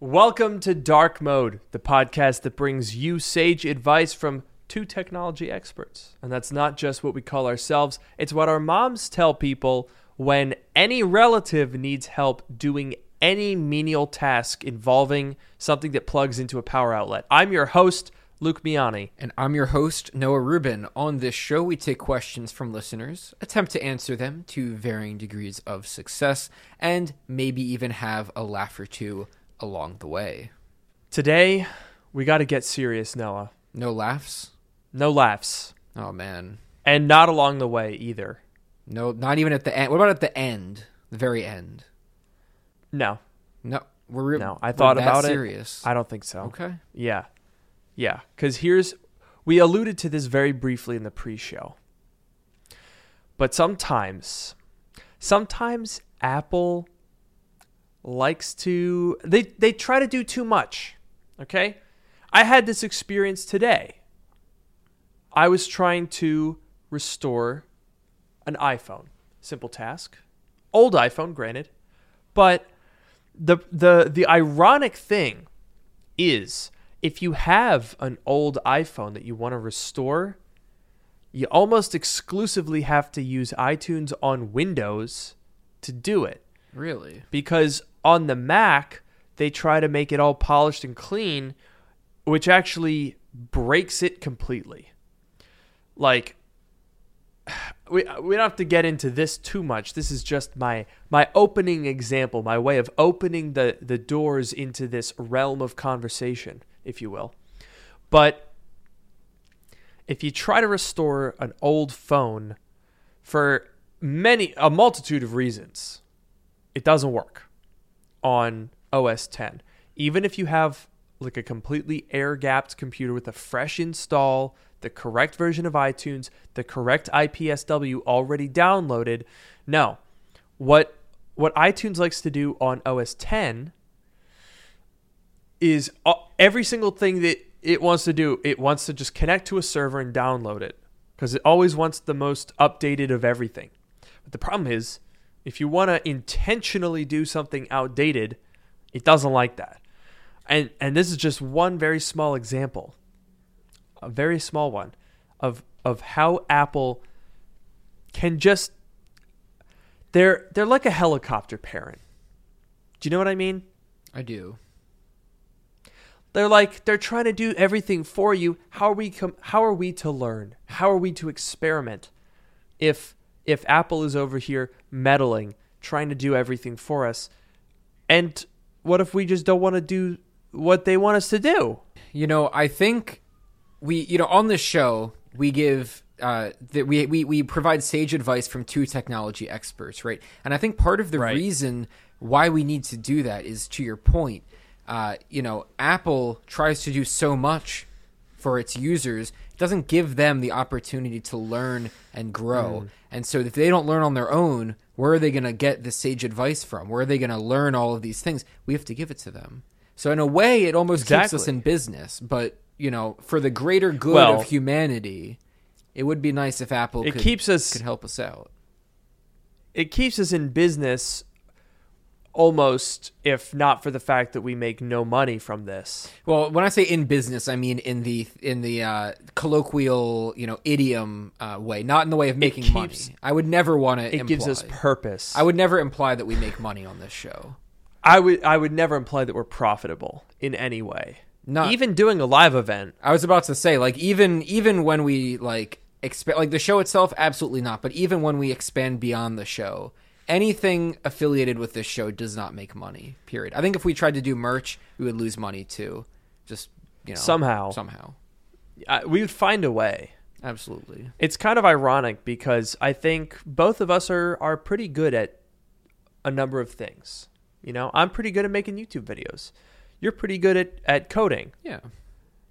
Welcome to Dark Mode, the podcast that brings you sage advice from two technology experts. And that's not just what we call ourselves, it's what our moms tell people when any relative needs help doing any menial task involving something that plugs into a power outlet. I'm your host, Luke Miani. And I'm your host, Noah Rubin. On this show, we take questions from listeners, attempt to answer them to varying degrees of success, and maybe even have a laugh or two along the way. Today, we got to get serious, Noah. No laughs? No laughs. Oh, man. And not along the way either. No, not even at the end. What about at the end? The very end? No. No. We're re- No, I thought about serious. it. I don't think so. Okay. Yeah. Yeah. Because here's, we alluded to this very briefly in the pre show. But sometimes, sometimes Apple likes to, they, they try to do too much. Okay. I had this experience today. I was trying to restore an iPhone. Simple task. Old iPhone, granted. But the the the ironic thing is if you have an old iPhone that you want to restore, you almost exclusively have to use iTunes on Windows to do it Really? because on the Mac they try to make it all polished and clean, which actually breaks it completely. Like we we don't have to get into this too much. This is just my my opening example, my way of opening the the doors into this realm of conversation, if you will. But if you try to restore an old phone for many a multitude of reasons, it doesn't work on OS 10. Even if you have like a completely air gapped computer with a fresh install, the correct version of iTunes, the correct IPSW already downloaded, no. What what iTunes likes to do on OS 10 is uh, every single thing that it wants to do, it wants to just connect to a server and download it because it always wants the most updated of everything. But the problem is, if you want to intentionally do something outdated, it doesn't like that. And and this is just one very small example, a very small one of of how Apple can just they're they're like a helicopter parent. Do you know what I mean? I do. They're like they're trying to do everything for you. How are we com- how are we to learn? How are we to experiment if if Apple is over here meddling, trying to do everything for us? And what if we just don't want to do what they want us to do? You know, I think we, you know, on this show we give uh, that we, we we provide sage advice from two technology experts, right? And I think part of the Right. reason why we need to do that is to your point. Uh, you know, Apple tries to do so much for its users, doesn't give them the opportunity to learn and grow. Mm. And so, if they don't learn on their own, where are they going to get the sage advice from? Where are they going to learn all of these things? We have to give it to them. So, in a way, it almost keeps us in business. But you know, for the greater good Well- of humanity, it would be nice if Apple It could, keeps us could help us out. it keeps us in business almost if not for the fact that we make no money from this. Well, when I say in business, I mean in the in the uh, colloquial, you know, idiom uh, way, not in the way of making keeps- money. I would never want to. It gives us purpose. I would never imply that we make money on this show. I would I would never imply that we're profitable in any way. Not Even doing a live event. I was about to say, like even even when we like expand, like the show itself, absolutely not. But even when we expand beyond the show, anything affiliated with this show does not make money. Period. I think if we tried to do merch, we would lose money too. Just you know, Somehow. somehow, I, we would find a way. absolutely. It's kind of ironic because I think both of us are are pretty good at a number of things. You know, I'm pretty good at making YouTube videos. You're pretty good at, at coding Yeah.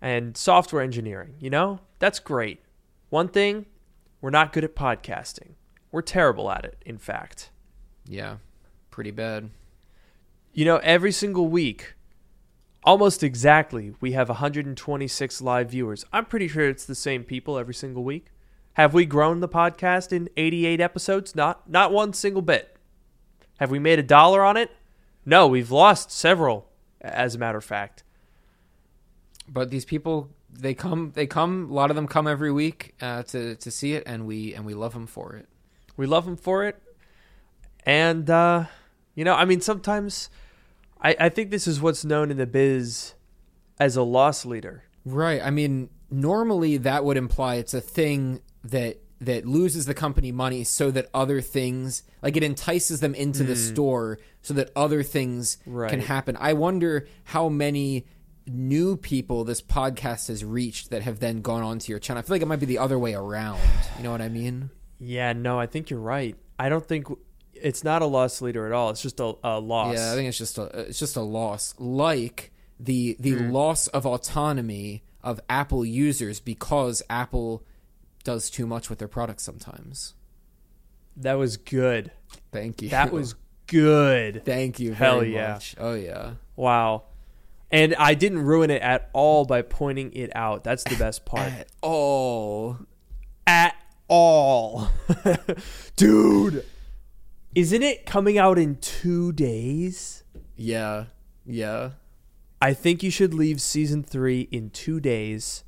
and software engineering, you know? That's great. One thing, we're not good at podcasting. We're terrible at it, in fact. Yeah, pretty bad. You know, every single week, almost exactly, we have 126 live viewers. I'm pretty sure it's the same people every single week. Have we grown the podcast in 88 episodes? Not not one single bit. Have we made a dollar on it? No, we've lost several as a matter of fact. But these people, they come, they come. A lot of them come every week uh, to to see it, and we and we love them for it. We love them for it. And, uh, you know, I mean, sometimes I, I think this is what's known in the biz as a loss leader. Right. I mean, normally that would imply it's a thing that that loses the company money so that other things like it entices them into the store so that other things can happen. I wonder how many new people this podcast has reached that have then gone onto your channel. I feel like it might be the other way around. You know what I mean? Yeah, no, I think you're right. I don't think it's not a loss leader at all. It's just a, a loss. Yeah, I think it's just a it's just a loss, like the the mm-hmm. loss of autonomy of Apple users because Apple does too much with their products sometimes. that was good. Thank you. That was good. Thank you. Hell yeah. much. Oh yeah. Wow. And I didn't ruin it at all by pointing it out. That's the best part. At all. at all. Dude, isn't it coming out in two days? Yeah. Yeah. I think you should leave season three in two days.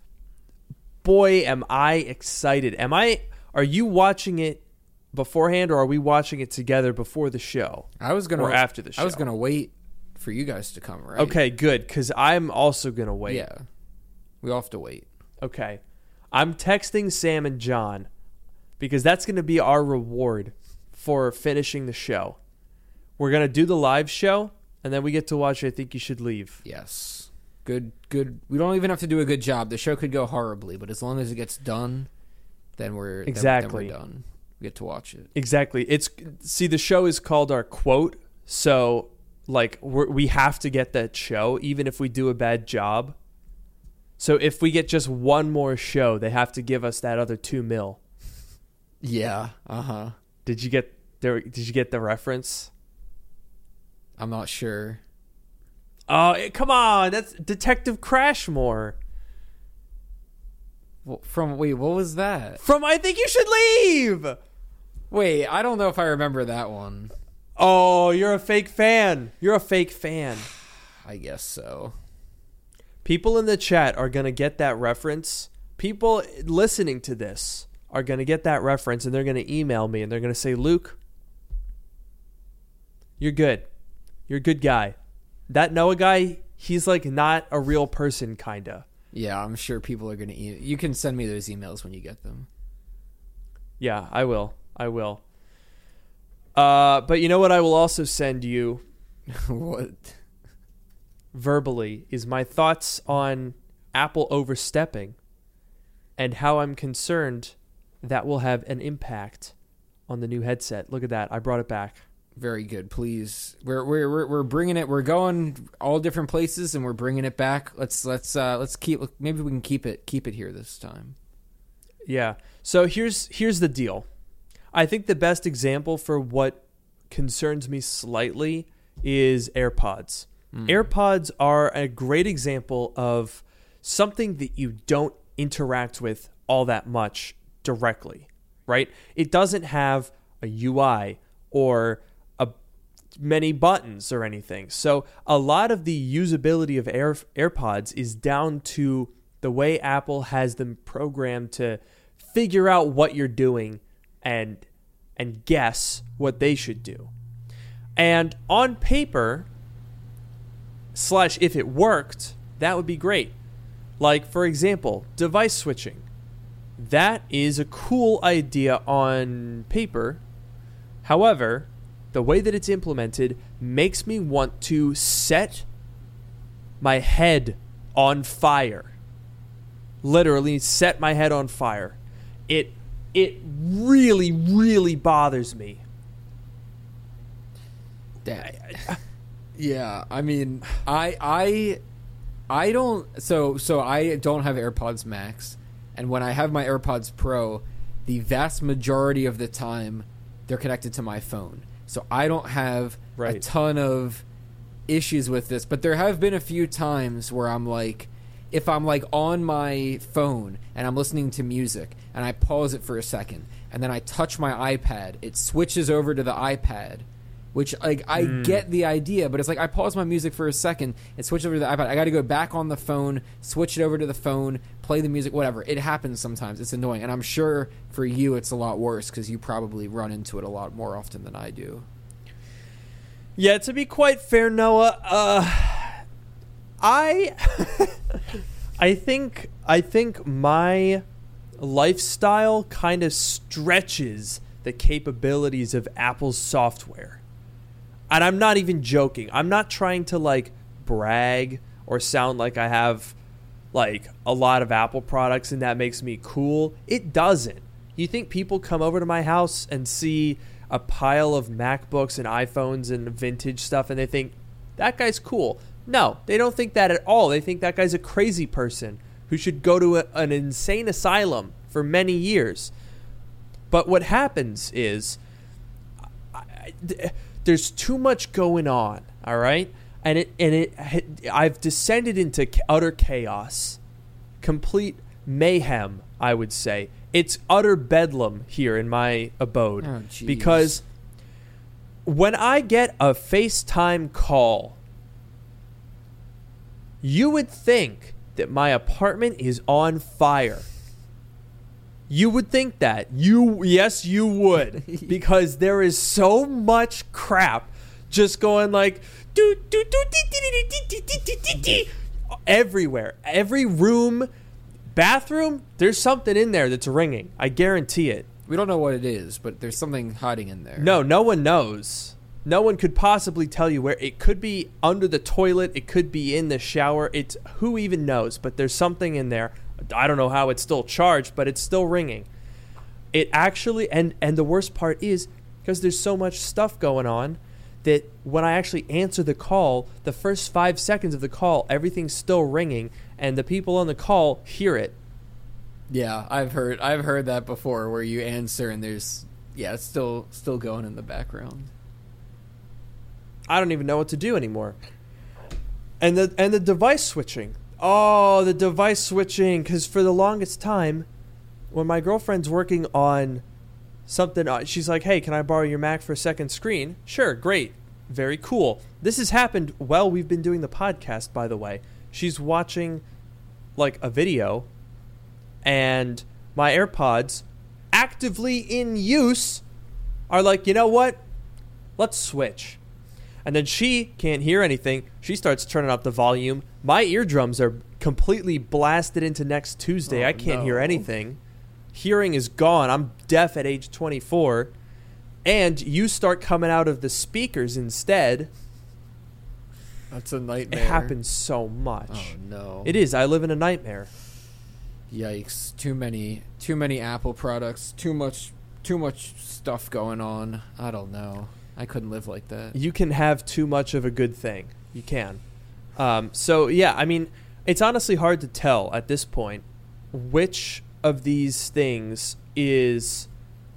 Boy, am I excited. Am I are you watching it beforehand or are we watching it together before the show? I was gonna Or after the show. I was gonna wait for you guys to come, right? Okay, good, because I'm also gonna wait. Yeah. We all have to wait. Okay. I'm texting Sam and John because that's going to be our reward for finishing the show. We're going to do the live show and then we get to watch I Think You Should Leave. Yes. Good good we don't even have to do a good job. The show could go horribly, but as long as it gets done, then we're then- Exactly. then we're done. We get to watch it. Exactly. It's see the show is called our quote, so like we're, we have to get that show even if we do a bad job. So if we get just one more show, they have to give us that other 2 mil. Yeah. Uh-huh. Did you get there did you get the reference? I'm not sure. Oh, eh, come on. That's Detective Crashmore. Well, From wait, what was that? From I Think You Should Leave. Wait, I don't know if I remember that one. Oh, you're a fake fan. You're a fake fan. I guess so. People in the chat are going to get that reference. People listening to this are going to get that reference and they're going to email me and they're going to say, Luke, you're good. You're a good guy. That Noah guy, he's like not a real person, kind of. Yeah, I'm sure people are gonna. E- you can send me those emails when you get them. Yeah, I will. I will. Uh, but you know what I will also send you what? verbally is my thoughts on Apple overstepping and how I'm concerned that will have an impact on the new headset. Look at that. I brought it back. Very good. Please, we're we're we're, bringing it. We're going all different places, and we're bringing it back. Let's let's uh let's keep. Maybe we can keep it keep it here this time. Yeah. So here's here's the deal. I think the best example for what concerns me slightly is AirPods. AirPods are a great example of something that you don't interact with all that much directly, right? It doesn't have a UI or a many buttons or anything. So a lot of the usability of Air, AirPods is down to the way Apple has them programmed to figure out what you're doing and and guess what they should do. And on paper, slash if it worked, that would be great. Like for example, device switching. That is a cool idea on paper. However, the way that it's implemented makes me want to set my head on fire. Literally set my head on fire. It it really really bothers me. That, yeah, I mean, I I I don't. So so I don't have AirPods Max, and when I have my AirPods Pro, the vast majority of the time they're connected to my phone. So I don't have a ton of issues with this, but there have been a few times where I'm like if I'm like on my phone and I'm listening to music and I pause it for a second and then I touch my iPad, it switches over to the iPad Which like I Hmm. get the idea, but it's like I pause my music for a second and switch over to the iPad. I got to go back on the phone, switch it over to the phone, play the music, whatever. It happens sometimes. It's annoying, and I'm sure for you it's a lot worse because you probably run into it a lot more often than I do. Yeah, to be quite fair, Noah, uh, I, I think, I think my lifestyle kind of stretches the capabilities of Apple's software, and I'm not even joking. I'm not trying to like brag or sound like I have like a lot of Apple products and that makes me cool. It doesn't. You think people come over to my house and see a pile of MacBooks and iPhones and vintage stuff and they think that guy's cool? No, they don't think that at all. They think that guy's a crazy person who should go to a, an insane asylum for many years. But what happens is I- I- there's too much going on, all right? And it and it I've descended into utter chaos. Complete mayhem, I would say. It's utter bedlam here in my abode Oh, because when I get a FaceTime call, you would think that my apartment is on fire. You would think that. You yes, you would. because there is so much crap just going like everywhere. Every room, bathroom, there's something in there that's ringing. I guarantee it. We don't know what it is, but there's something hiding in there. No, no one knows. No one could possibly tell you where it could be under the toilet, it could be in the shower. It's who even knows, but there's something in there. I don't know how it's still charged, but it's still ringing. It actually, and and the worst part is because there's so much stuff going on that when I actually answer the call, the first five seconds of the call, everything's still ringing, and the people on the call hear it. Yeah, I've heard I've heard that before where you answer and there's yeah, it's still still going in the background. I don't even know what to do anymore. And the and the device switching. Oh, the device switching cuz for the longest time when my girlfriend's working on something uh, she's like, "Hey, can I borrow your Mac for a second screen?" Sure, great. Very cool. This has happened while we've been doing the podcast, by the way. She's watching like a video and my AirPods actively in use are like, "You know what? Let's switch." And then she can't hear anything. She starts turning up the volume. My eardrums are completely blasted into next Tuesday. Oh, I can't hear anything. Hearing is gone. I'm deaf at age 24. And you start coming out of the speakers instead. That's a nightmare. It happens so much. Oh no. It is. I live in a nightmare. Yikes. Too many too many Apple products, too much too much stuff going on. I don't know. I couldn't live like that. you can have too much of a good thing. You can. Um, so yeah, I mean, it's honestly hard to tell at this point which of these things is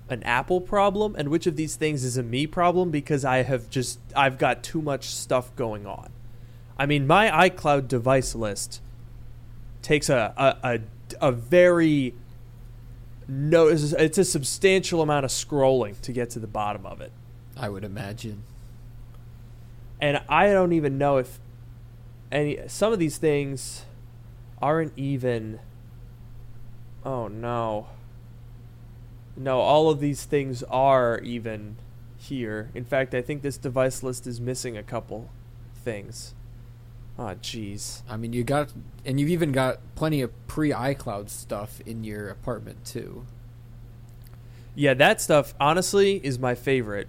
an Apple problem and which of these things is a me problem because I have just I've got too much stuff going on. I mean, my iCloud device list takes a a, a, a very no it's it's a substantial amount of scrolling to get to the bottom of it. I would imagine. and I don't even know if any some of these things aren't even oh no. No all of these things are even here. In fact i think this device list is missing a couple things. Oh jeez. I mean, you got and you've even got plenty of pre iCloud stuff in your apartment too. yeah that stuff honestly is my favorite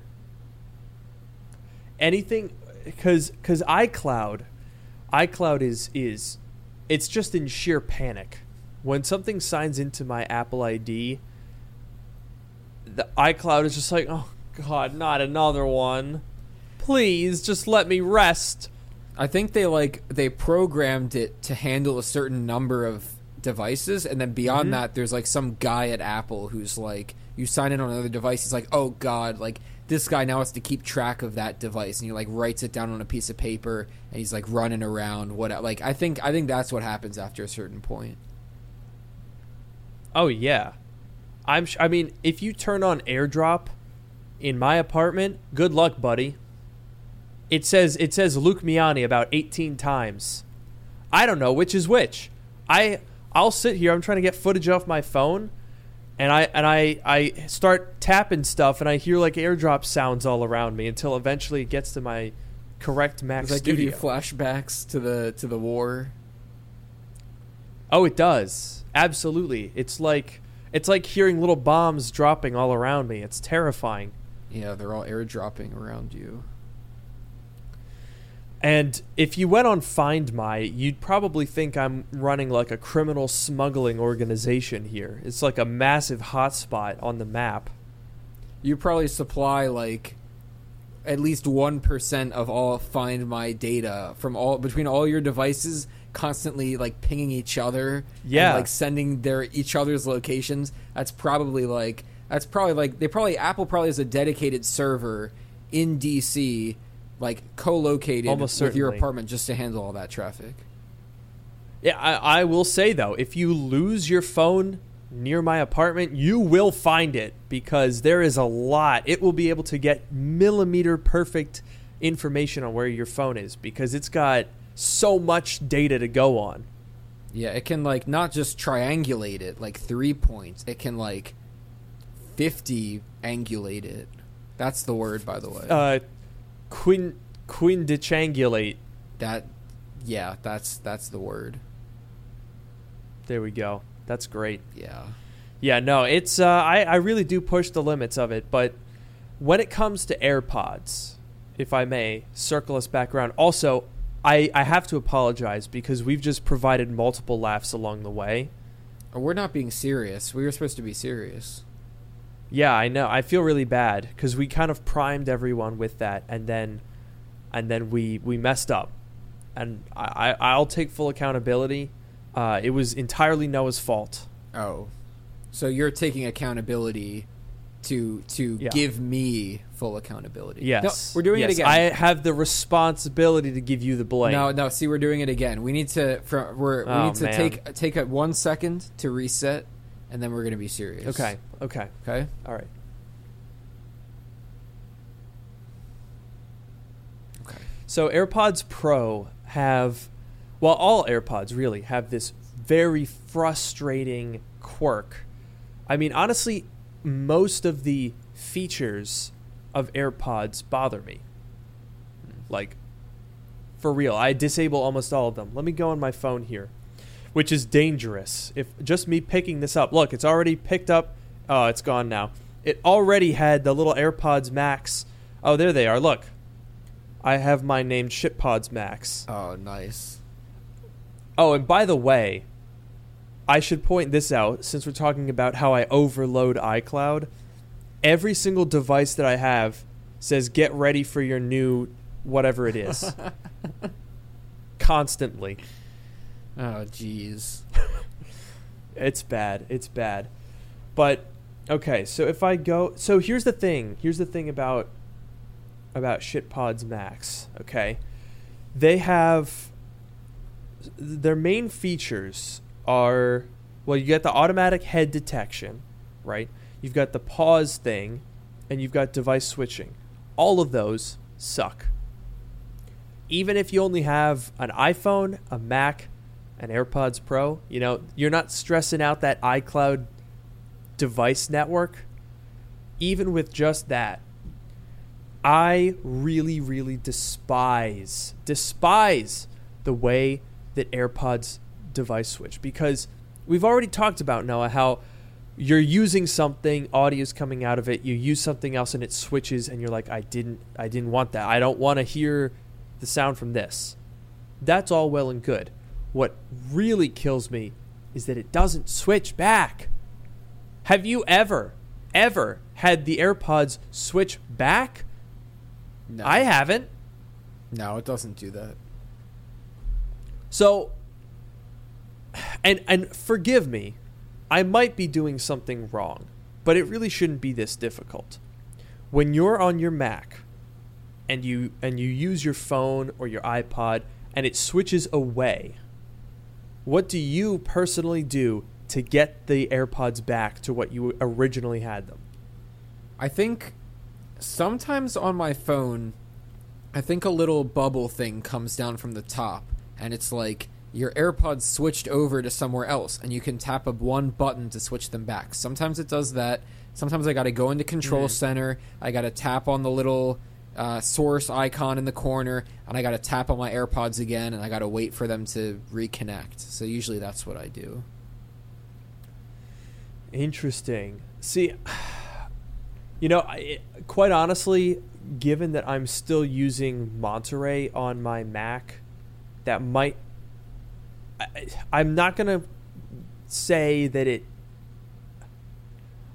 anything because because icloud icloud is is it's just in sheer panic. When something signs into my apple id the icloud is just like oh god not another one. Please just let me rest. I think they like they programmed it to handle a certain number of devices, and then beyond Mhm. that, there's like some guy at Apple who's like, you sign in on another device, he's like, oh god, like this guy now has to keep track of that device, and he like writes it down on a piece of paper, and he's like running around. What like I think I think that's what happens after a certain point. oh yeah i'm i mean if you turn on airdrop in my apartment good luck buddy it says it says Luke Miani about 18 times. I don't know which is which. I I'll sit here. I'm trying to get footage off my phone, and I and I I start tapping stuff, and I hear like airdrop sounds all around me until eventually it gets to my correct Mac Does that give you flashbacks to the to the war? oh, it does. Absolutely. It's like it's like hearing little bombs dropping all around me. It's terrifying. Yeah, they're all airdropping around you. And if you went on Find My, you'd probably think I'm running like a criminal smuggling organization here. It's like a massive hotspot on the map. You probably supply like at least one percent of all Find My data from all between all your devices, constantly like pinging each other. Yeah. and, like sending their each other's locations. That's probably like that's probably like they probably Apple probably has a dedicated server in DC, like co-located Almost with your certainly. apartment just to handle all that traffic. Yeah, I, I will say though, if you lose your phone near my apartment, you will find it because there is a lot. It will be able to get millimeter perfect information on where your phone is because it's got so much data to go on. Yeah, it can like not just triangulate it like three points. It can like fifty angulate it. That's the word, by the way. Uh, quin quindicangulate. that, yeah, that's that's the word. There we go. That's great. Yeah. Yeah, no, it's uh, I I really do push the limits of it, but when it comes to AirPods, if I may circle us back around. Also, I I have to apologize because we've just provided multiple laughs along the way. We're not being serious. We were supposed to be serious. Yeah, I know. I feel really bad because we kind of primed everyone with that, and then and then we we messed up, and I I- I'll take full accountability. Uh, it was entirely Noah's fault. Oh, so you're taking accountability to to Yeah. give me full accountability? Yes, No, we're doing Yes, it again. I have the responsibility to give you the blame. No, no. See, we're doing it again. We need to. From, we're, we Oh, need to man. take take a one second to reset, and then we're gonna be serious. Okay. Okay. Okay. All right. Okay. So AirPods Pro have, well, all AirPods really have this very frustrating quirk. I mean, honestly, most of the features of AirPods bother me. Like, for real, I disable almost all of them. Let me go on my phone here, which is dangerous. If just me picking this up, look, it's already picked up. Oh, it's gone now. It already had the little AirPods Max. Oh, there they are. Look, I have my named ShitPods Max. Oh, nice. Oh, and by the way, I should point this out since we're talking about how I overload iCloud. Every single device that I have says get ready for your new whatever it is. Constantly. Oh, jeez. It's bad. It's bad. But okay, so if I go so here's the thing. Here's the thing about about ShitPods Max, okay? They have their main features are well, you get the automatic head detection, right? You've got the pause thing and you've got device switching. All of those suck. Even if you only have an iPhone, a Mac, an AirPods Pro, you know, you're not stressing out that iCloud device network. Even with just that, I really, really despise, despise the way that AirPods device switch because we've already talked about Noah how you're using something, audio's coming out of it, you use something else and it switches and you're like, I didn't I didn't want that. I don't want to hear the sound from this. That's all well and good. What really kills me is that it doesn't switch back. Have you ever, ever had the AirPods switch back? No, I haven't. no, it doesn't do that. So and and forgive me, I might be doing something wrong, but it really shouldn't be this difficult. When you're on your Mac and you and you use your phone or your iPod and it switches away, what do you personally do to get the AirPods back to what you originally had them? I think sometimes on my phone, I think a little bubble thing comes down from the top, and it's like your AirPods switched over to somewhere else, and you can tap a one button to switch them back. Sometimes it does that. Sometimes I got to go into Control mm. Center. I got to tap on the little uh, source icon in the corner, and I got to tap on my AirPods again, and I got to wait for them to reconnect. So usually that's what I do. Interesting. See, you know, I, quite honestly, given that I'm still using Monterey on my Mac, that might. I, I'm not going to say that it.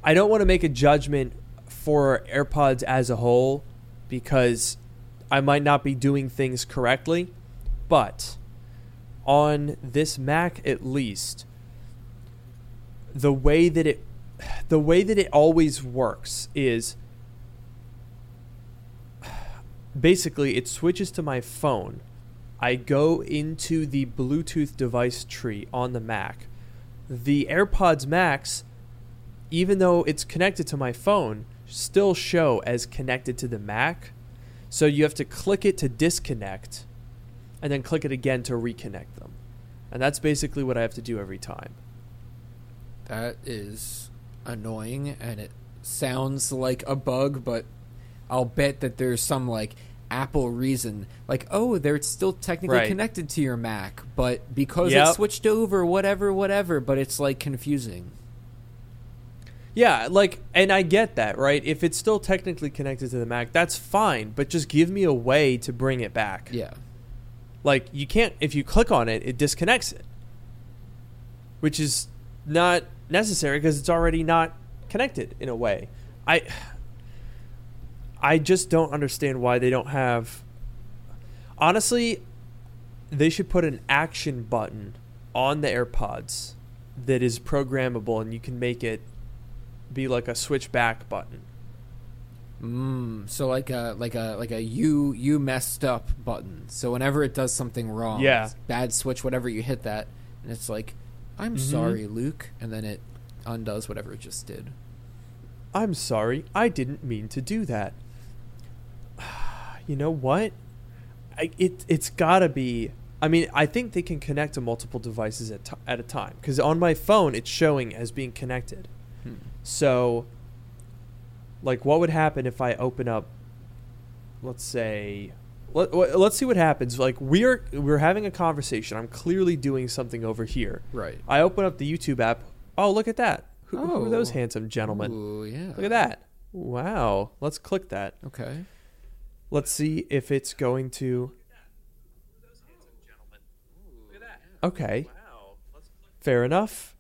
I don't want to make a judgment for AirPods as a whole because I might not be doing things correctly, but on this Mac at least, the way that it the way that it always works is basically it switches to my phone. I go into the Bluetooth device tree on the Mac. The AirPods Max, even though it's connected to my phone, still show as connected to the Mac. So you have to click it to disconnect and then click it again to reconnect them. And that's basically what I have to do every time. That is annoying and it sounds like a bug, but I'll bet that there's some like Apple reason. Like, oh, they're still technically Right. connected to your Mac, but because Yep. it switched over, whatever, whatever, but it's like confusing. Yeah, like, and I get that, right? If it's still technically connected to the Mac, that's fine, but just give me a way to bring it back. Yeah. Like, you can't, if you click on it, it disconnects it, which is not necessary because it's already not connected in a way. I, I just don't understand why they don't have. Honestly, they should put an action button on the AirPods that is programmable and you can make it be like a switch back button. Mm, so like a like a like a you you messed up button. So whenever it does something wrong, Yeah. bad switch, whatever you hit that, and it's like, I'm Mhm. sorry, Luke, and then it undoes whatever it just did. I'm sorry, I didn't mean to do that. You know what? I, it it's gotta be. I mean, I think they can connect to multiple devices at t- at a time because on my phone it's showing as being connected. So, like, what would happen if I open up, let's say, let, let's see what happens. Like, we're we're having a conversation. I'm clearly doing something over here. Right. I open up the YouTube app. Oh, look at that. Who, who are those Oh. handsome gentlemen? Ooh, yeah. Look at that. Wow. Let's click that. Okay. Let's see if it's going to. Okay. Fair enough.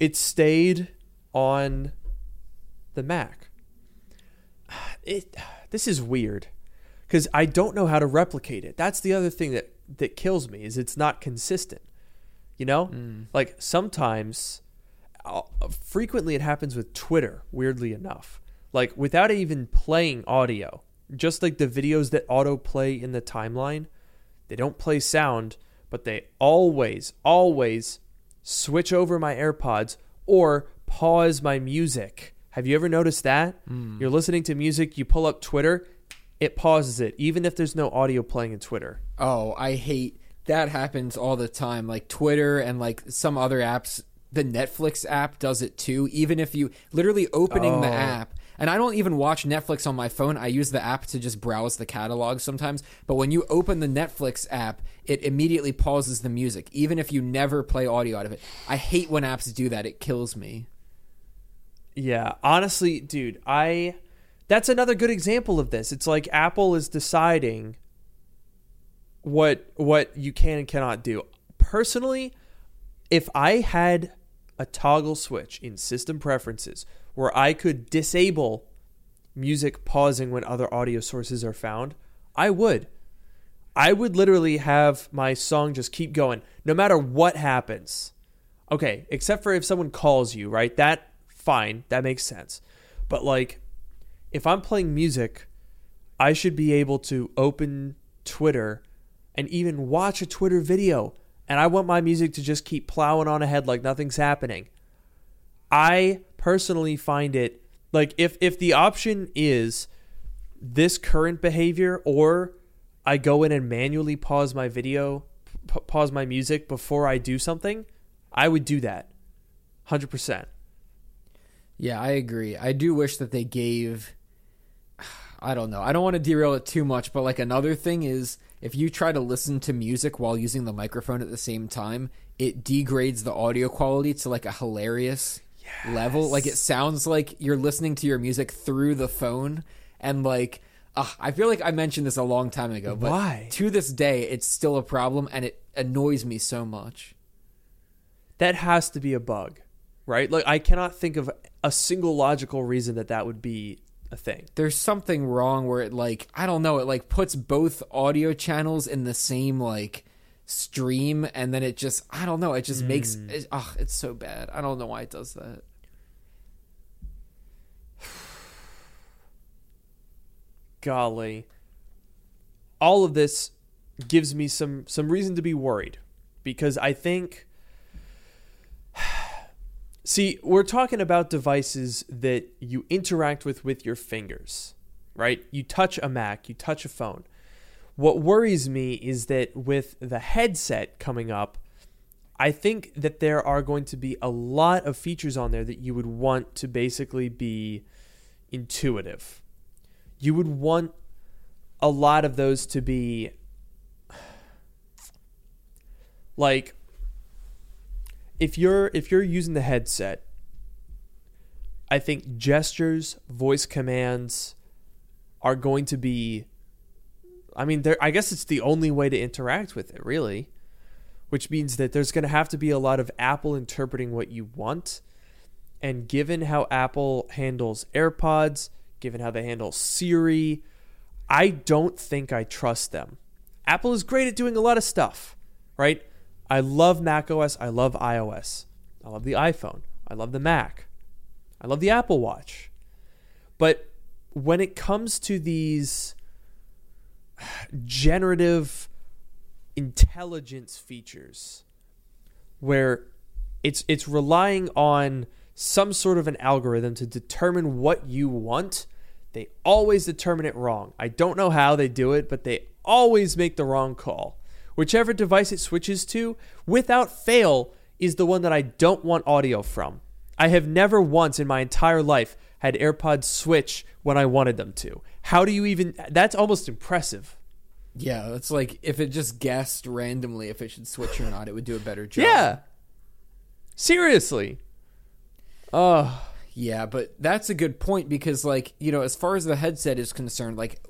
It stayed on the Mac. It this is weird cuz I don't know how to replicate it. That's the other thing that that kills me is it's not consistent. You know? Mm. Like sometimes uh, frequently it happens with Twitter, weirdly enough. Like without even playing audio, just like the videos that autoplay in the timeline, they don't play sound, but they always, always switch over my AirPods or pause my music. Have you ever noticed that? Hmm. You're listening to music, you pull up Twitter, it pauses it, even if there's no audio playing in Twitter. Oh, I hate that happens all the time. Like Twitter and like some other apps, the Netflix app does it too. Even if you literally opening the Oh. app, and I don't even watch Netflix on my phone. I use the app to just browse the catalog sometimes. But when you open the Netflix app, it immediately pauses the music, even if you never play audio out of it. I hate when apps do that. It kills me. Yeah, honestly, dude, I that's another good example of this. It's like Apple is deciding what what you can and cannot do. Personally, if I had a toggle switch in system preferences where I could disable music pausing when other audio sources are found, I would. I would literally have my song just keep going no matter what happens. Okay, except for if someone calls you, right? That fine, that makes sense. But like if I'm playing music, I should be able to open Twitter and even watch a Twitter video and I want my music to just keep plowing on ahead like nothing's happening. I personally find it like if if the option is this current behavior or I go in and manually pause my video, p- pause my music before I do something, I would do that. 100%. Yeah, I agree. I do wish that they gave. I don't know. I don't want to derail it too much, but like another thing is if you try to listen to music while using the microphone at the same time, it degrades the audio quality to like a hilarious level. Like it sounds like you're listening to your music through the phone, and like uh, I feel like I mentioned this a long time ago, but Why? to this day, it's still a problem, and it annoys me so much. That has to be a bug, right? Like I cannot think of a single logical reason that that would be a thing. there's something wrong where it like I don't know it like puts both audio channels in the same like stream and then it just I don't know it just makes hmm. it, oh, it's so bad I don't know why it does that golly all of this gives me some some reason to be worried because i think see we're talking about devices that you interact with with your fingers right? You touch a mac you touch a phone. What worries me is that with the headset coming up I think that there are going to be a lot of features on there that you would want to basically be intuitive. You would want a lot of those to be like if you're if you're using the headset i think gestures voice commands are going to be i mean there i guess it's the only way to interact with it really which means that there's going to have to be a lot of apple interpreting what you want and given how apple handles airpods given how they handle Siri, I don't think I trust them. Apple is great at doing a lot of stuff, right? I love macOS, I love iOS. I love the iPhone, I love the Mac. I love the Apple Watch. But when it comes to these generative intelligence features where it's it's relying on some sort of an algorithm to determine what you want they always determine it wrong. I don't know how they do it, but they always make the wrong call. Whichever device it switches to, without fail, is the one that I don't want audio from. I have never once in my entire life had AirPods switch when I wanted them to. How do you even that's almost impressive. yeah it's like if it just guessed randomly if it should switch or not it would do a better job Yeah. Seriously. Oh, Yeah, but that's a good point because, like, you know, as far as the headset is concerned, like,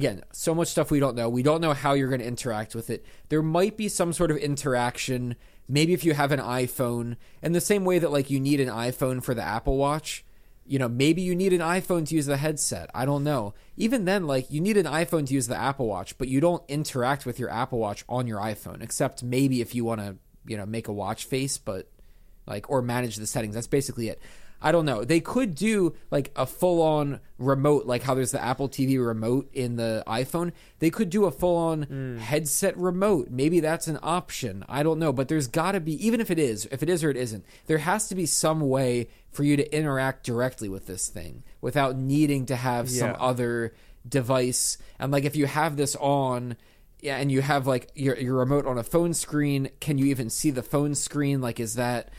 again, so much stuff we don't know. We don't know how you're going to interact with it. There might be some sort of interaction, maybe if you have an iPhone, in the same way that, like, you need an iPhone for the Apple Watch. You know, maybe you need an iPhone to use the headset. I don't know. Even then, like, you need an iPhone to use the Apple Watch, but you don't interact with your Apple Watch on your iPhone, except maybe if you want to, you know, make a watch face, but like or manage the settings. That's basically it. I don't know. They could do like a full on remote, like how there's the Apple TV remote in the iPhone. They could do a full on hmm. headset remote. Maybe that's an option. I don't know. But there's got to be, even if it is, if it is or it isn't, there has to be some way for you to interact directly with this thing without needing to have some other device. And like if you have this on, yeah, and you have like your your remote on a phone screen, can you even see the phone screen? Like, is that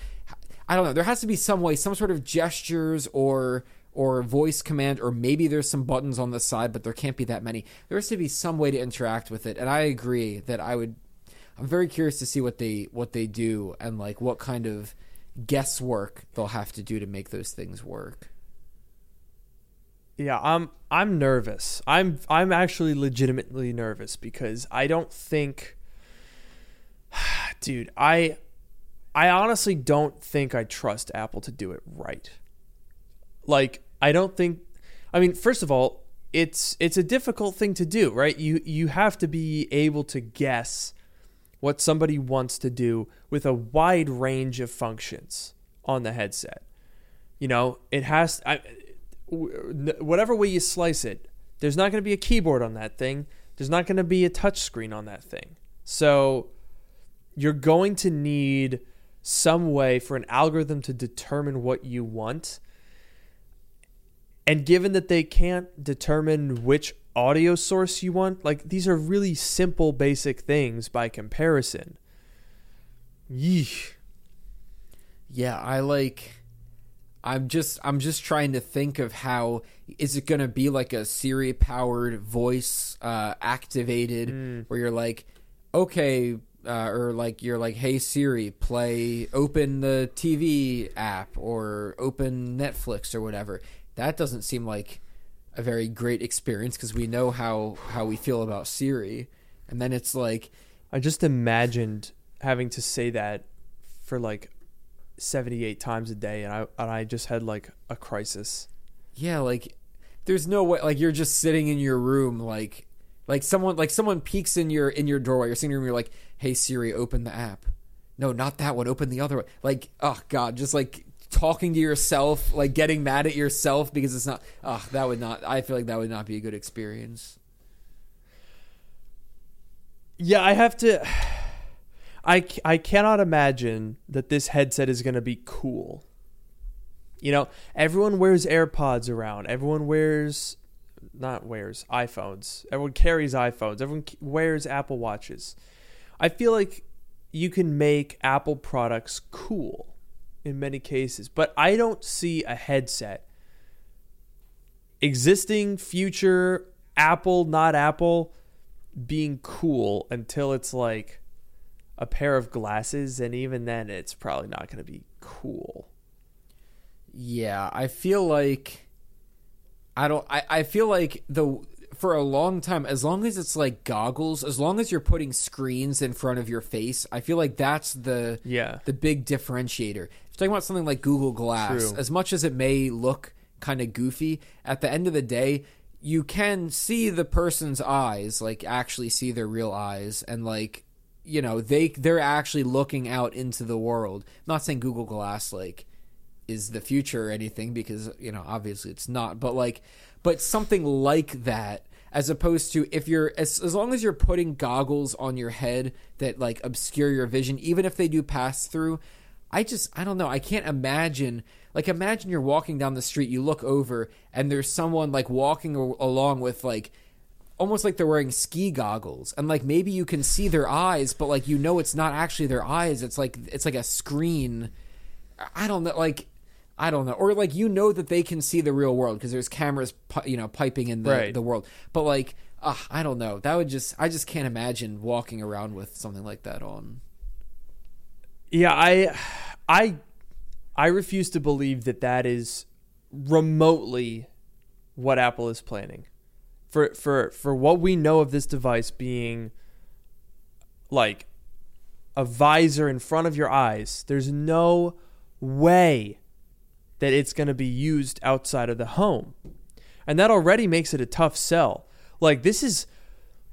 I don't know. There has to be some way, some sort of gestures or or voice command, or maybe there's some buttons on the side, but there can't be that many. There has to be some way to interact with it, and I agree that I would. I'm very curious to see what they what they do and like what kind of guesswork they'll have to do to make those things work. Yeah, I'm I'm nervous. I'm I'm actually legitimately nervous because I don't think dude, I I honestly don't think I trust Apple to do it right. Like I don't think I mean, first of all, it's it's a difficult thing to do, right? You you have to be able to guess what somebody wants to do with a wide range of functions on the headset. You know, it has I, whatever way you slice it, there's not going to be a keyboard on that thing. There's not going to be a touch screen on that thing. So you're going to need some way for an algorithm to determine what you want. And given that they can't determine which audio source you want, like these are really simple, basic things by comparison. Yeesh. Yeah, I like I'm just I'm just trying to think of how is it going to be like a Siri powered voice uh activated where you're like okay uh, or like you're like hey Siri play open the TV app or open Netflix or whatever. That doesn't seem like a very great experience because we know how how we feel about Siri. And then it's like I just imagined having to say that for like 78 times a day and I and I just had like a crisis. Yeah, like there's no way like you're just sitting in your room like like someone like someone peeks in your in your doorway, you're sitting room, you're like, Hey Siri, open the app. No, not that one, open the other one. Like, oh god, just like talking to yourself, like getting mad at yourself because it's not oh, that would not I feel like that would not be a good experience. Yeah, I have to I, I cannot imagine that this headset is going to be cool. You know, everyone wears AirPods around. Everyone wears not wears iPhones. Everyone carries iPhones. Everyone wears Apple Watches. I feel like you can make Apple products cool in many cases, but I don't see a headset existing future Apple not Apple being cool until it's like a pair of glasses and even then it's probably not going to be cool. Yeah, I feel like I don't I, I feel like the for a long time as long as it's like goggles, as long as you're putting screens in front of your face, I feel like that's the Yeah. the big differentiator. If you're talking about something like Google Glass, True. as much as it may look kind of goofy, at the end of the day, you can see the person's eyes, like actually see their real eyes, and like you know they they're actually looking out into the world. I'm not saying Google Glass like is the future or anything because you know obviously it's not, but like but something like that as opposed to if you're as, as long as you're putting goggles on your head that like obscure your vision even if they do pass through i just i don't know. I can't imagine like imagine you're walking down the street you look over and there's someone like walking along with like almost like they're wearing ski goggles and like maybe you can see their eyes but like you know it's not actually their eyes. It's like it's like a screen. I don't know like I don't know, or like you know that they can see the real world because there's cameras, pi- you know, piping in the Right. the world. But like, uh, I don't know. That would just, I just can't imagine walking around with something like that on. Yeah, I I I refuse to believe that that is remotely what Apple is planning. For for for what we know of this device being like a visor in front of your eyes, there's no way that it's going to be used outside of the home. And that already makes it a tough sell. Like this is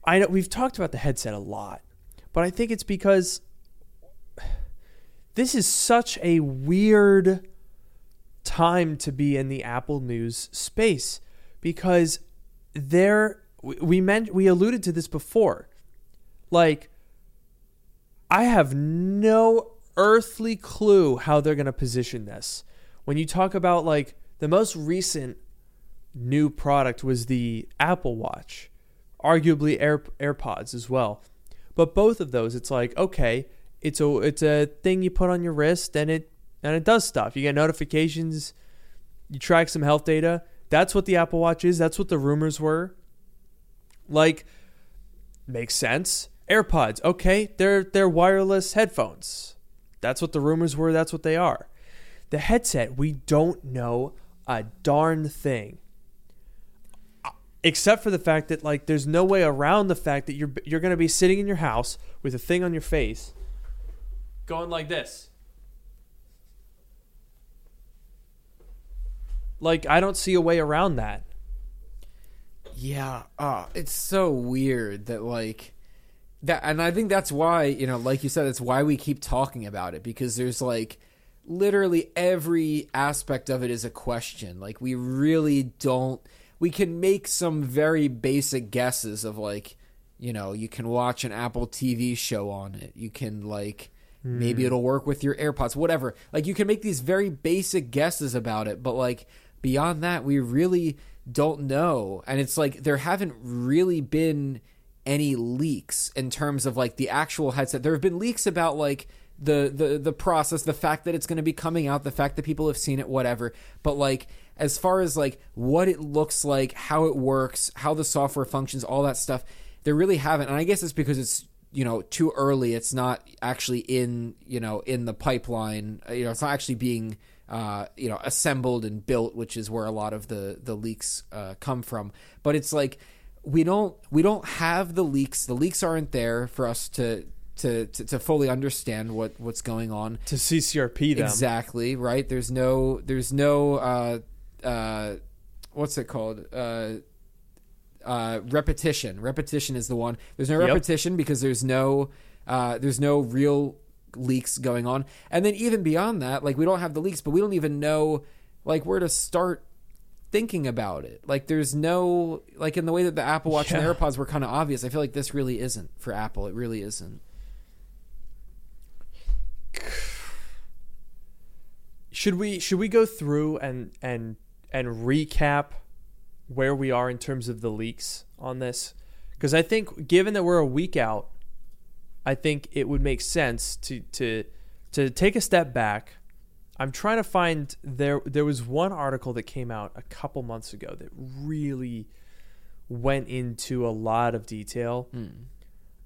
I know we've talked about the headset a lot, but I think it's because this is such a weird time to be in the Apple News space because there we we meant we alluded to this before. Like I have no earthly clue how they're going to position this. When you talk about like the most recent new product was the Apple Watch, arguably Air, AirPods as well. But both of those, it's like okay, it's a it's a thing you put on your wrist and it and it does stuff. You get notifications, you track some health data. That's what the Apple Watch is. That's what the rumors were. Like, makes sense. AirPods, okay, they're they're wireless headphones. That's what the rumors were. That's what they are. The headset, we don't know a darn thing. Except for the fact that like there's no way around the fact that you're you're going to be sitting in your house with a thing on your face going like this. Like i don't see a way around that. Yeah, uh, it's so weird that like that, and I think that's why you know, like you said, that's why we keep talking about it because there's like literally every aspect of it is a question. Like we really don't. We can make some very basic guesses of like, you know, you can watch an Apple TV show on it. You can like. Maybe hmm. it'll work with your AirPods, whatever. Like you can make these very basic guesses about it, but like beyond that, we really don't know. And it's like there haven't really been any leaks in terms of like the actual headset. There have been leaks about like the the the process, the fact that it's going to be coming out, the fact that people have seen it, whatever. But like as far as like what it looks like, how it works, how the software functions, all that stuff, there really haven't. And I guess it's because it's you know too early. It's not actually in you know in the pipeline. You know, it's not actually being uh, you know assembled and built, which is where a lot of the the leaks uh, come from. But it's like we don't we don't have the leaks. The leaks aren't there for us to to, to, to fully understand what, what's going on. To CCRP them. Exactly, right? There's no there's no uh uh what's it called? Uh uh repetition. Repetition is the one. There's no Yep. repetition because there's no uh there's no real leaks going on. And then even beyond that, like we don't have the leaks, but we don't even know like where to start thinking about it. Like there's no like in the way that the Apple Watch and Yeah. the AirPods were kind of obvious. I feel like this really isn't for Apple. It really isn't. Should we should we go through and and and recap where we are in terms of the leaks on this? Because I think given that we're a week out, I think it would make sense to to to take a step back. I'm trying to find there there was one article that came out a couple months ago that really went into a lot of detail hmm.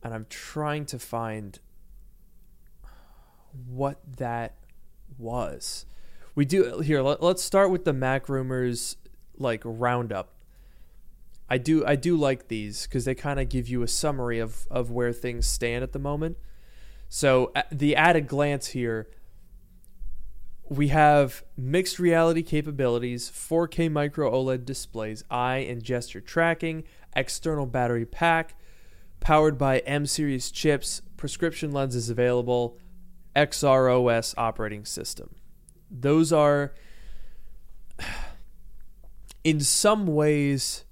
and I'm trying to find what that was. We do here. Let, let's start with the MacRumors like roundup. I do I do like these because they kind of give you a summary of of where things stand at the moment. So at the at a glance here, we have mixed reality capabilities, 4K micro OLED displays, eye and gesture tracking, external battery pack, powered by M series chips, prescription lenses available, XROS operating system. Those are, in some ways,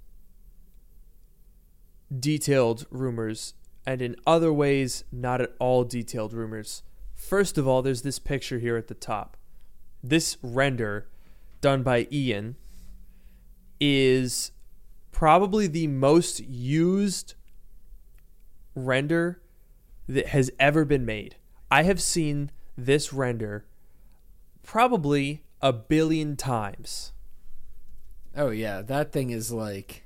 detailed rumors, and in other ways, not at all detailed rumors. First of all, there's this picture here at the top. This render, done by Ian, is probably the most used render that has ever been made. I have seen this render probably a billion times. Oh yeah, that thing is like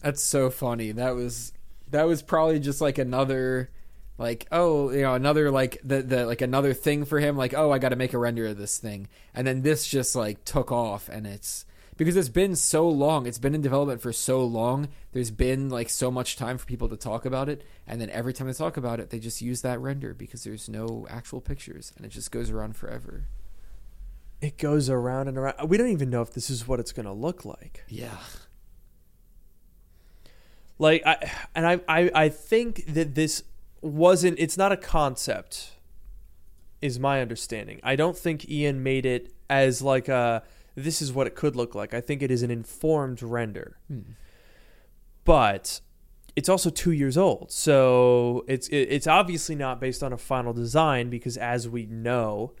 that's so funny. That was that was probably just like another like oh, you know, another like the the like another thing for him like oh, I got to make a render of this thing. And then this just like took off and it's because it's been so long. It's been in development for so long. There's been like so much time for people to talk about it and then every time they talk about it, they just use that render because there's no actual pictures and it just goes around forever. It goes around and around. We don't even know if this is what it's going to look like. Yeah. Like I and I, I I think that this wasn't it's not a concept is my understanding. I don't think Ian made it as like a this is what it could look like. I think it is an informed render. Hmm. But it's also 2 years old. So it's it's obviously not based on a final design because as we know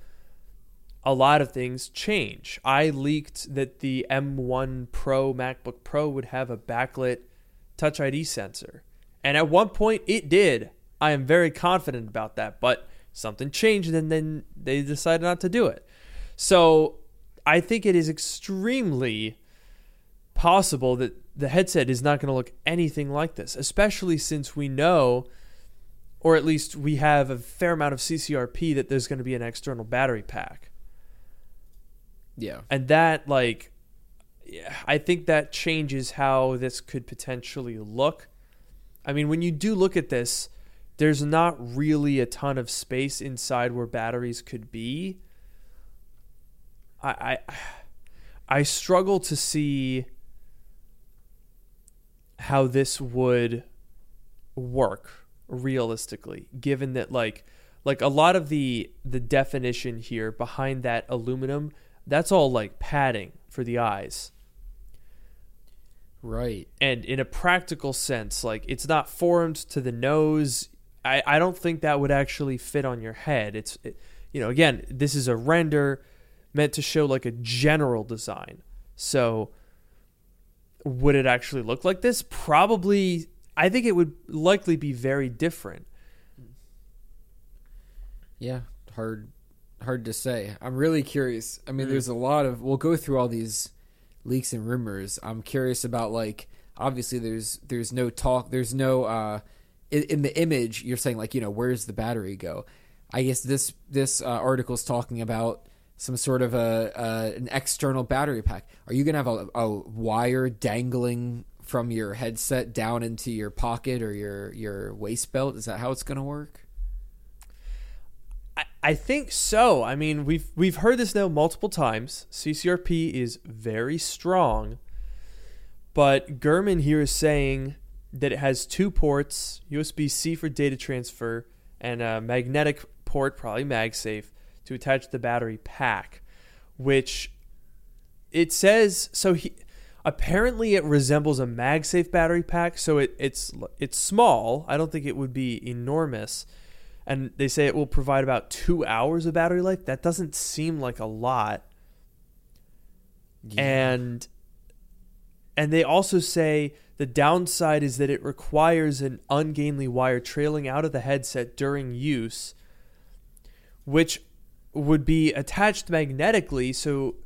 a lot of things change. I leaked that the M1 Pro MacBook Pro would have a backlit Touch ID sensor. And at one point it did. I am very confident about that, but something changed and then they decided not to do it. So I think it is extremely possible that the headset is not going to look anything like this, especially since we know, or at least we have a fair amount of CCRP, that there's going to be an external battery pack Yeah. and that like yeah, i think that changes how this could potentially look i mean when you do look at this there's not really a ton of space inside where batteries could be i i, I struggle to see how this would work realistically given that like like a lot of the the definition here behind that aluminum that's all like padding for the eyes Right. and in a practical sense like it's not formed to the nose i, I don't think that would actually fit on your head it's it, you know again this is a render meant to show like a general design So would it actually look like this? Probably I think it would likely be very different. Yeah, hard hard to say. I'm really curious. I mean, Mm. there's a lot of we'll go through all these leaks and rumors. I'm curious about like obviously there's there's no talk, there's no uh in, in the image you're saying like, you know, where's the battery go? I guess this this uh, article is talking about some sort of a uh, an external battery pack. Are you to have a, a wire dangling from your headset down into your pocket or your your waist belt? Is that how it's to work? I, think so. I mean, we've we've heard this now multiple times. CCRP is very strong, but Gurman here is saying that it has two ports: USB C for data transfer and a magnetic port, probably MagSafe, to attach the battery pack. Which it says so. He apparently it resembles a MagSafe battery pack, so it, it's it's small. I don't think it would be enormous and they say it will provide about two hours of battery life. That doesn't seem like a lot. And and they also say the downside is that it requires an ungainly wire trailing out of the headset during use, which would be attached magnetically. So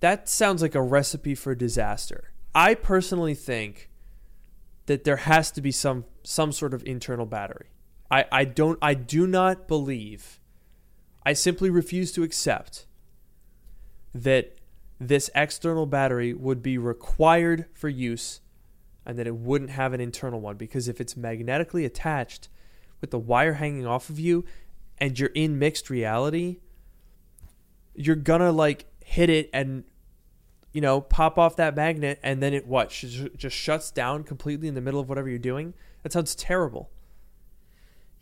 that sounds like a recipe for disaster. I personally think that there has to be some some sort of internal battery. I, I don't I do not believe I simply refuse to accept that this external battery would be required for use and that it wouldn't have an internal one. Because if it's magnetically attached with the wire hanging off of you and you're in mixed reality you're gonna like hit it and you know pop off that magnet and then it what? Just shuts down completely in the middle of whatever you're doing? That sounds terrible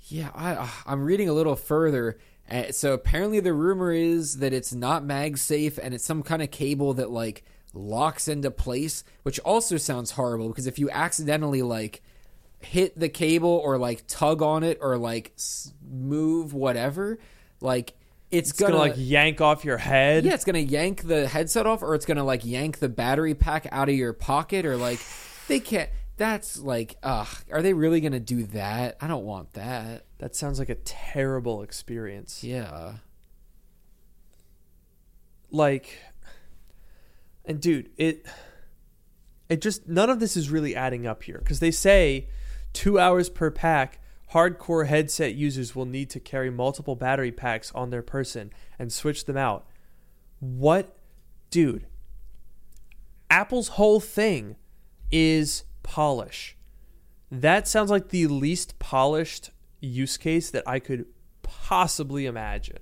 Yeah, I uh, I'm reading a little further. Uh, so apparently the rumor is that it's not MagSafe and it's some kind of cable that like locks into place, which also sounds horrible because if you accidentally like hit the cable or like tug on it or like s- move whatever, like it's, it's gonna, like yank off your head yeah, it's gonna yank the headset off, or it's gonna like yank the battery pack out of your pocket, or like they can't. That's like, ugh, are they really gonna do that? I don't want that. that sounds like a terrible experience Yeah. like and dude it it just none of this is really adding up here because they say two hours per pack hardcore headset users will need to carry multiple battery packs on their person and switch them out what dude apple's whole thing is polish that sounds like the least polished use case that i could possibly imagine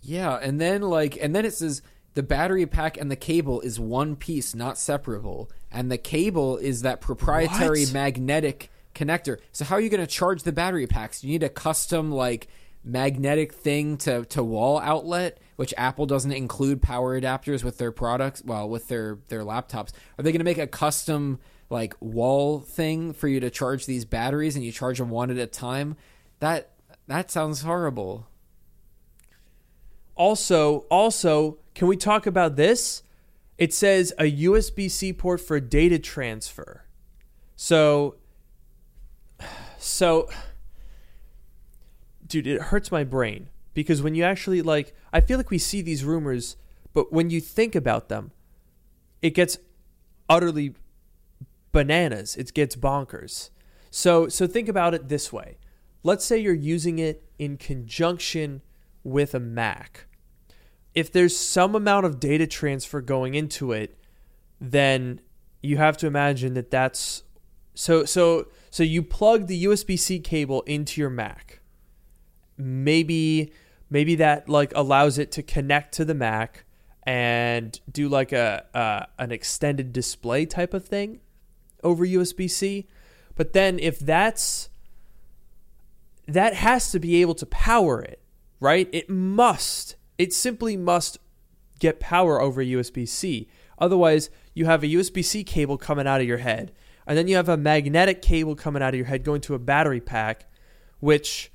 Yeah, and then like, and then it says the battery pack and the cable is one piece, not separable, and the cable is that proprietary What? magnetic connector. So how are you going to charge the battery packs? You need a custom like magnetic thing to to wall outlet, which Apple doesn't include power adapters with their products. Well, with their their laptops, are they going to make a custom like wall thing for you to charge these batteries, and you charge them one at a time? That that sounds horrible. Also, also, can we talk about this? It says a USB-C port for data transfer. So so dude, it hurts my brain because when you actually like I feel like we see these rumors, but when you think about them, it gets utterly bananas. It gets bonkers. So so think about it this way. Let's say you're using it in conjunction with a Mac. If there's some amount of data transfer going into it, then you have to imagine that that's so so so you plug the USB-C cable into your Mac. Maybe maybe that like allows it to connect to the Mac and do like a uh, an extended display type of thing over USB-C. But then if that's that has to be able to power it, right? It must. It simply must get power over USB-C. Otherwise, you have a USB-C cable coming out of your head, and then you have a magnetic cable coming out of your head going to a battery pack, which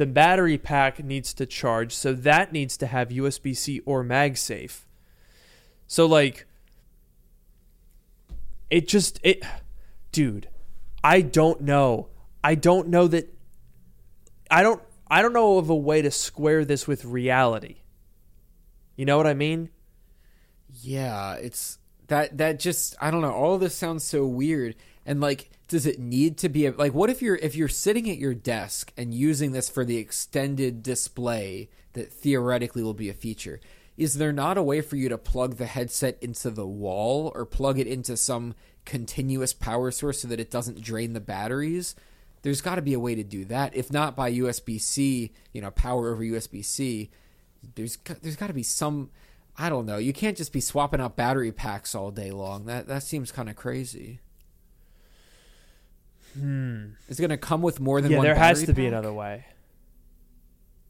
the battery pack needs to charge, so that needs to have USB-C or MagSafe. So like it just it dude, I don't know. I don't know that I don't I don't know of a way to square this with reality. You know what I mean? Yeah, it's that that just I don't know. All of this sounds so weird. And like, does it need to be a, like? What if you're if you're sitting at your desk and using this for the extended display that theoretically will be a feature? Is there not a way for you to plug the headset into the wall or plug it into some continuous power source so that it doesn't drain the batteries? There's got to be a way to do that. If not by USB C, you know, power over USB C, there's there's got to be some I don't know. You can't just be swapping out battery packs all day long. That that seems kind of crazy. Hmm. Is it going to come with more than yeah, one there has to battery be another way.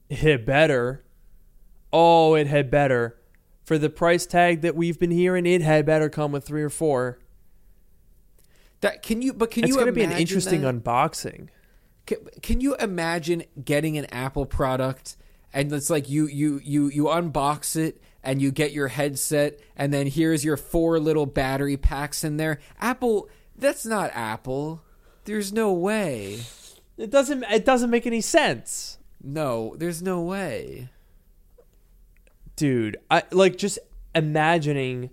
It had better. Oh, it had better. For the price tag that we've been hearing, it had better come with three or four. That can you but can it's you going to be an interesting that? unboxing. Can, can you imagine getting an Apple product and it's like you you you you unbox it and you get your headset and then here's your four little battery packs in there. Apple that's not Apple. There's no way. It doesn't. It doesn't make any sense, No, there's no way. dude. I like just imagining.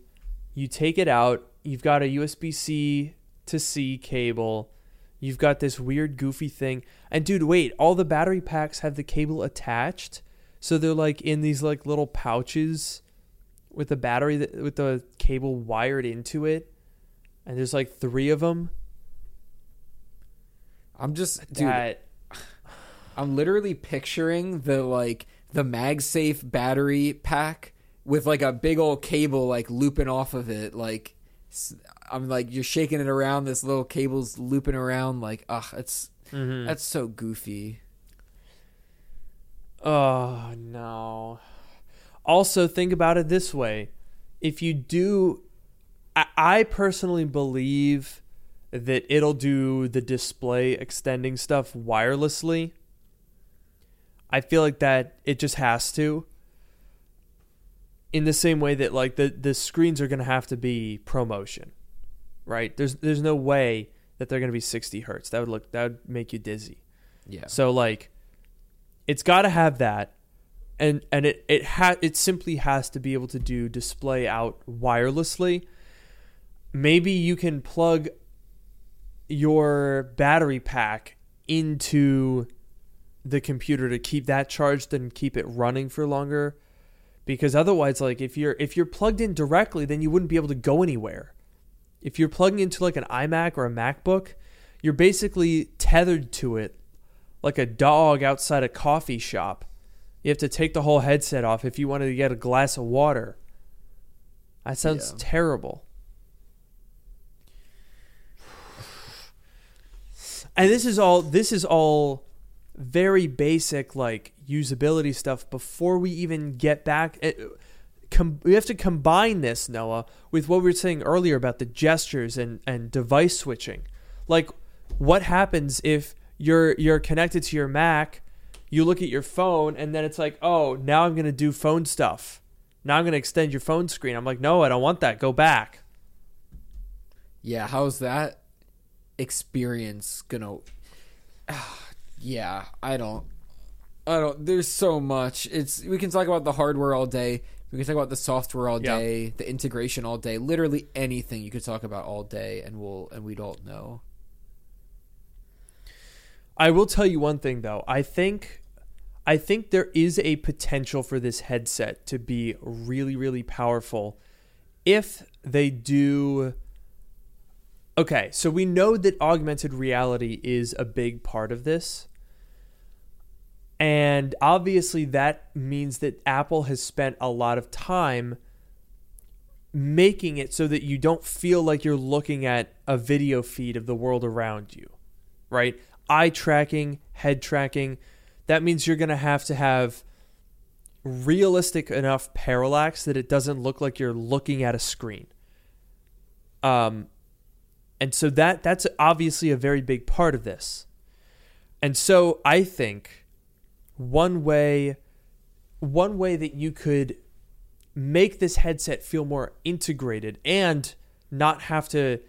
You take it out. You've got a USB C to C cable. You've got this weird, goofy thing. And dude, wait. All the battery packs have the cable attached, so they're like in these like little pouches with the battery that, with the cable wired into it. And there's like three of them. I'm just dude, that I'm literally picturing the like the MagSafe battery pack with like a big old cable like looping off of it. Like I'm like you're shaking it around. This little cable's looping around. Like ugh, it's Mhm. that's so goofy. Oh no. Also, think about it this way: if you do, I, I personally believe that it'll do the display extending stuff wirelessly. I feel like that it just has to. In the same way that like the the screens are going to have to be ProMotion, right? There's there's no way that they're going to be 60 hertz. That would look that would make you dizzy. Yeah. So like it's got to have that and and it it ha- it simply has to be able to do display out wirelessly. Maybe you can plug your battery pack into the computer to keep that charged and keep it running for longer because otherwise like if you're if you're plugged in directly then you wouldn't be able to go anywhere. If you're plugging into like an iMac or a MacBook, you're basically tethered to it like a dog outside a coffee shop. You have to take the whole headset off if you wanted to get a glass of water. That sounds Yeah. terrible. And this is all this is all very basic like usability stuff before we even get back eh, com- we have to combine this Noah with what we were saying earlier about the gestures and and device switching. Like what happens if you're you're connected to your Mac, you look at your phone and then it's like, "Oh, now I'm going to do phone stuff." Now I'm going to extend your phone screen. I'm like, "No, I don't want that. Go back." Yeah, how's that experience gonna? yeah, I don't. I don't. There's so much. It's we can talk about the hardware all day. We can talk about the software all Yeah. day, the integration all day. Literally anything you could talk about all day, and we'll and we don't know. I will tell you one thing though. I think I think there is a potential for this headset to be really really powerful if they do Okay, so we know that augmented reality is a big part of this. And obviously that means that Apple has spent a lot of time making it so that you don't feel like you're looking at a video feed of the world around you right? Eye tracking, head tracking. That means you're going to have to have realistic enough parallax that it doesn't look like you're looking at a screen. Um, and so that that's obviously a very big part of this. And so I think one way one way that you could make this headset feel more integrated and not have to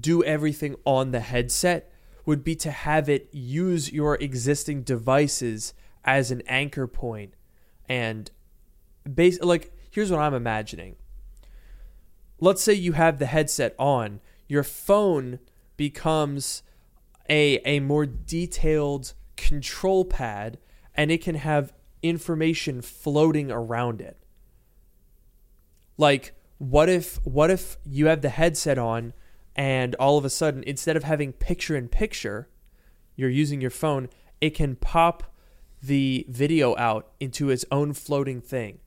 do everything on the headset would be to have it use your existing devices as an anchor point and base like here's what I'm imagining. Let's say you have the headset on, your phone becomes a a more detailed control pad and it can have information floating around it. Like what if what if you have the headset on and all of a sudden instead of having picture in picture, you're using your phone, it can pop the video out into its own floating thing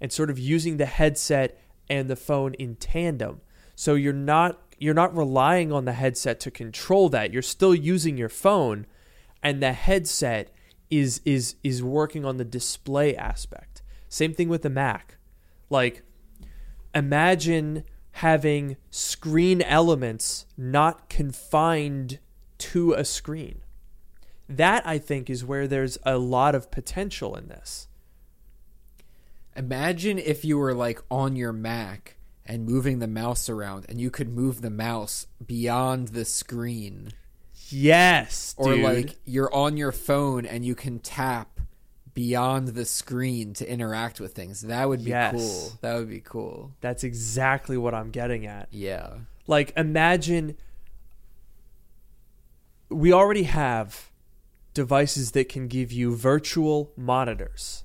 and sort of using the headset and the phone in tandem. So you're not you're not relying on the headset to control that. You're still using your phone and the headset is is is working on the display aspect. Same thing with the Mac. Like imagine having screen elements not confined to a screen. That I think is where there's a lot of potential in this. Imagine if you were like on your Mac and moving the mouse around and you could move the mouse beyond the screen. Yes, Or dude. like you're on your phone and you can tap beyond the screen to interact with things. That would be Yes. cool. That would be cool. that's exactly what I'm getting at. Yeah. Like imagine we already have devices that can give you virtual monitors.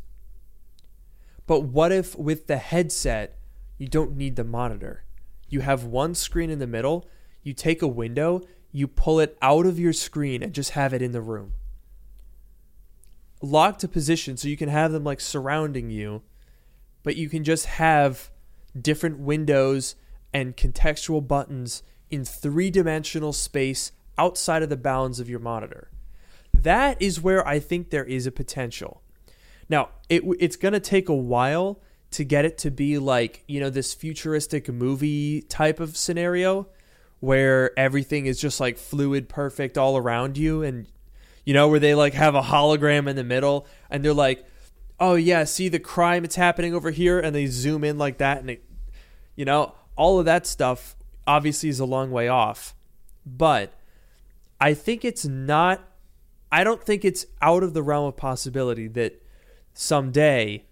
But what if with the headset you don't need the monitor? You have one screen in the middle, you take a window, you pull it out of your screen and just have it in the room. Locked to position so you can have them like surrounding you, but you can just have different windows and contextual buttons in three dimensional space outside of the bounds of your monitor. That is where I think there is a potential. Now, it, it's going to take a while to get it to be like, you know, this futuristic movie type of scenario where everything is just like fluid perfect all around you and you know where they like have a hologram in the middle and they're like oh yeah see the crime it's happening over here and they zoom in like that and it you know all of that stuff obviously is a long way off. But i think it's not i don't think it's out of the realm of possibility that someday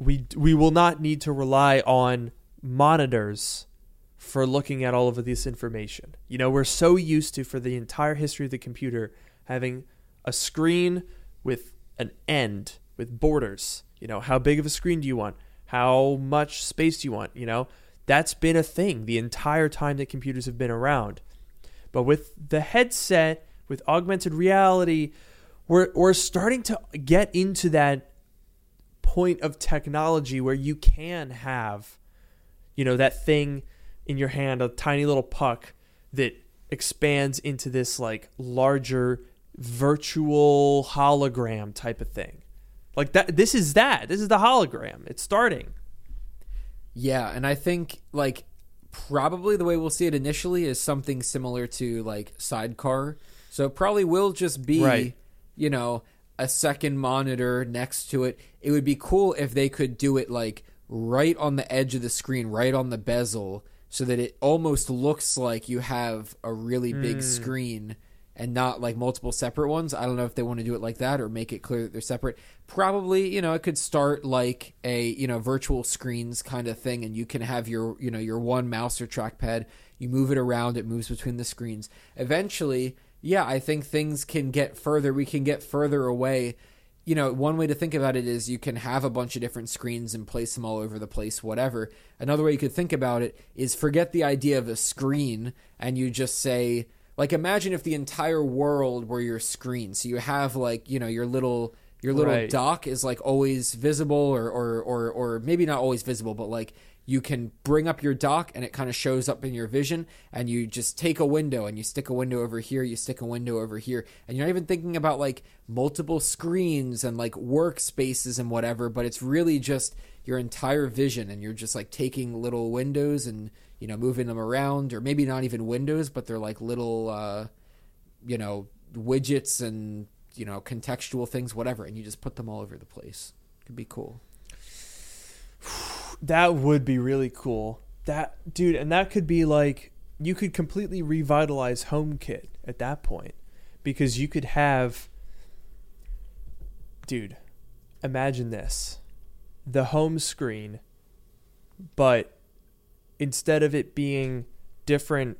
we we will not need to rely on monitors for looking at all of this information. You know, we're so used to for the entire history of the computer having a screen with an end with borders. You know, how big of a screen do you want? How much space do you want? You know, that's been a thing the entire time that computers have been around. But with the headset, with augmented reality, we're we're starting to get into that point of technology where you can have you know that thing in your hand a tiny little puck that expands into this like larger virtual hologram type of thing like that this is that this is the hologram it's starting Yeah, and I think like probably the way we'll see it initially is something similar to like sidecar. So it probably will just be Right. you know, a second monitor next to it. It would be cool if they could do it like right on the edge of the screen, right on the bezel, so that it almost looks like you have a really big hmm. screen and not like multiple separate ones. I don't know if they want to do it like that or make it clear that they're separate. Probably, you know, it could start like a, you know, virtual screens kind of thing and you can have your, you know, your one mouse or trackpad, you move it around, it moves between the screens. Eventually, yeah, I think things can get further. We can get further away. You know, one way to think about it is you can have a bunch of different screens and place them all over the place, whatever. Another way you could think about it is forget the idea of a screen and you just say, like, imagine if the entire world were your screen. So you have, like, you know, your little. Your little Right. dock is like always visible, or, or or or maybe not always visible, but like you can bring up your dock and it kind of shows up in your vision and you just take a window and you stick a window over here you stick a window over here. And you're not even thinking about like multiple screens and like workspaces and whatever but it's really just your entire vision and you're just like taking little windows and you know moving them around or maybe not even windows but they're like little uh you know widgets and you know contextual things whatever and you just put them all over the place. Could be cool That would be really cool. That dude, and that could be like you could completely revitalize HomeKit at that point because you could have dude, imagine this. The home screen but instead of it being different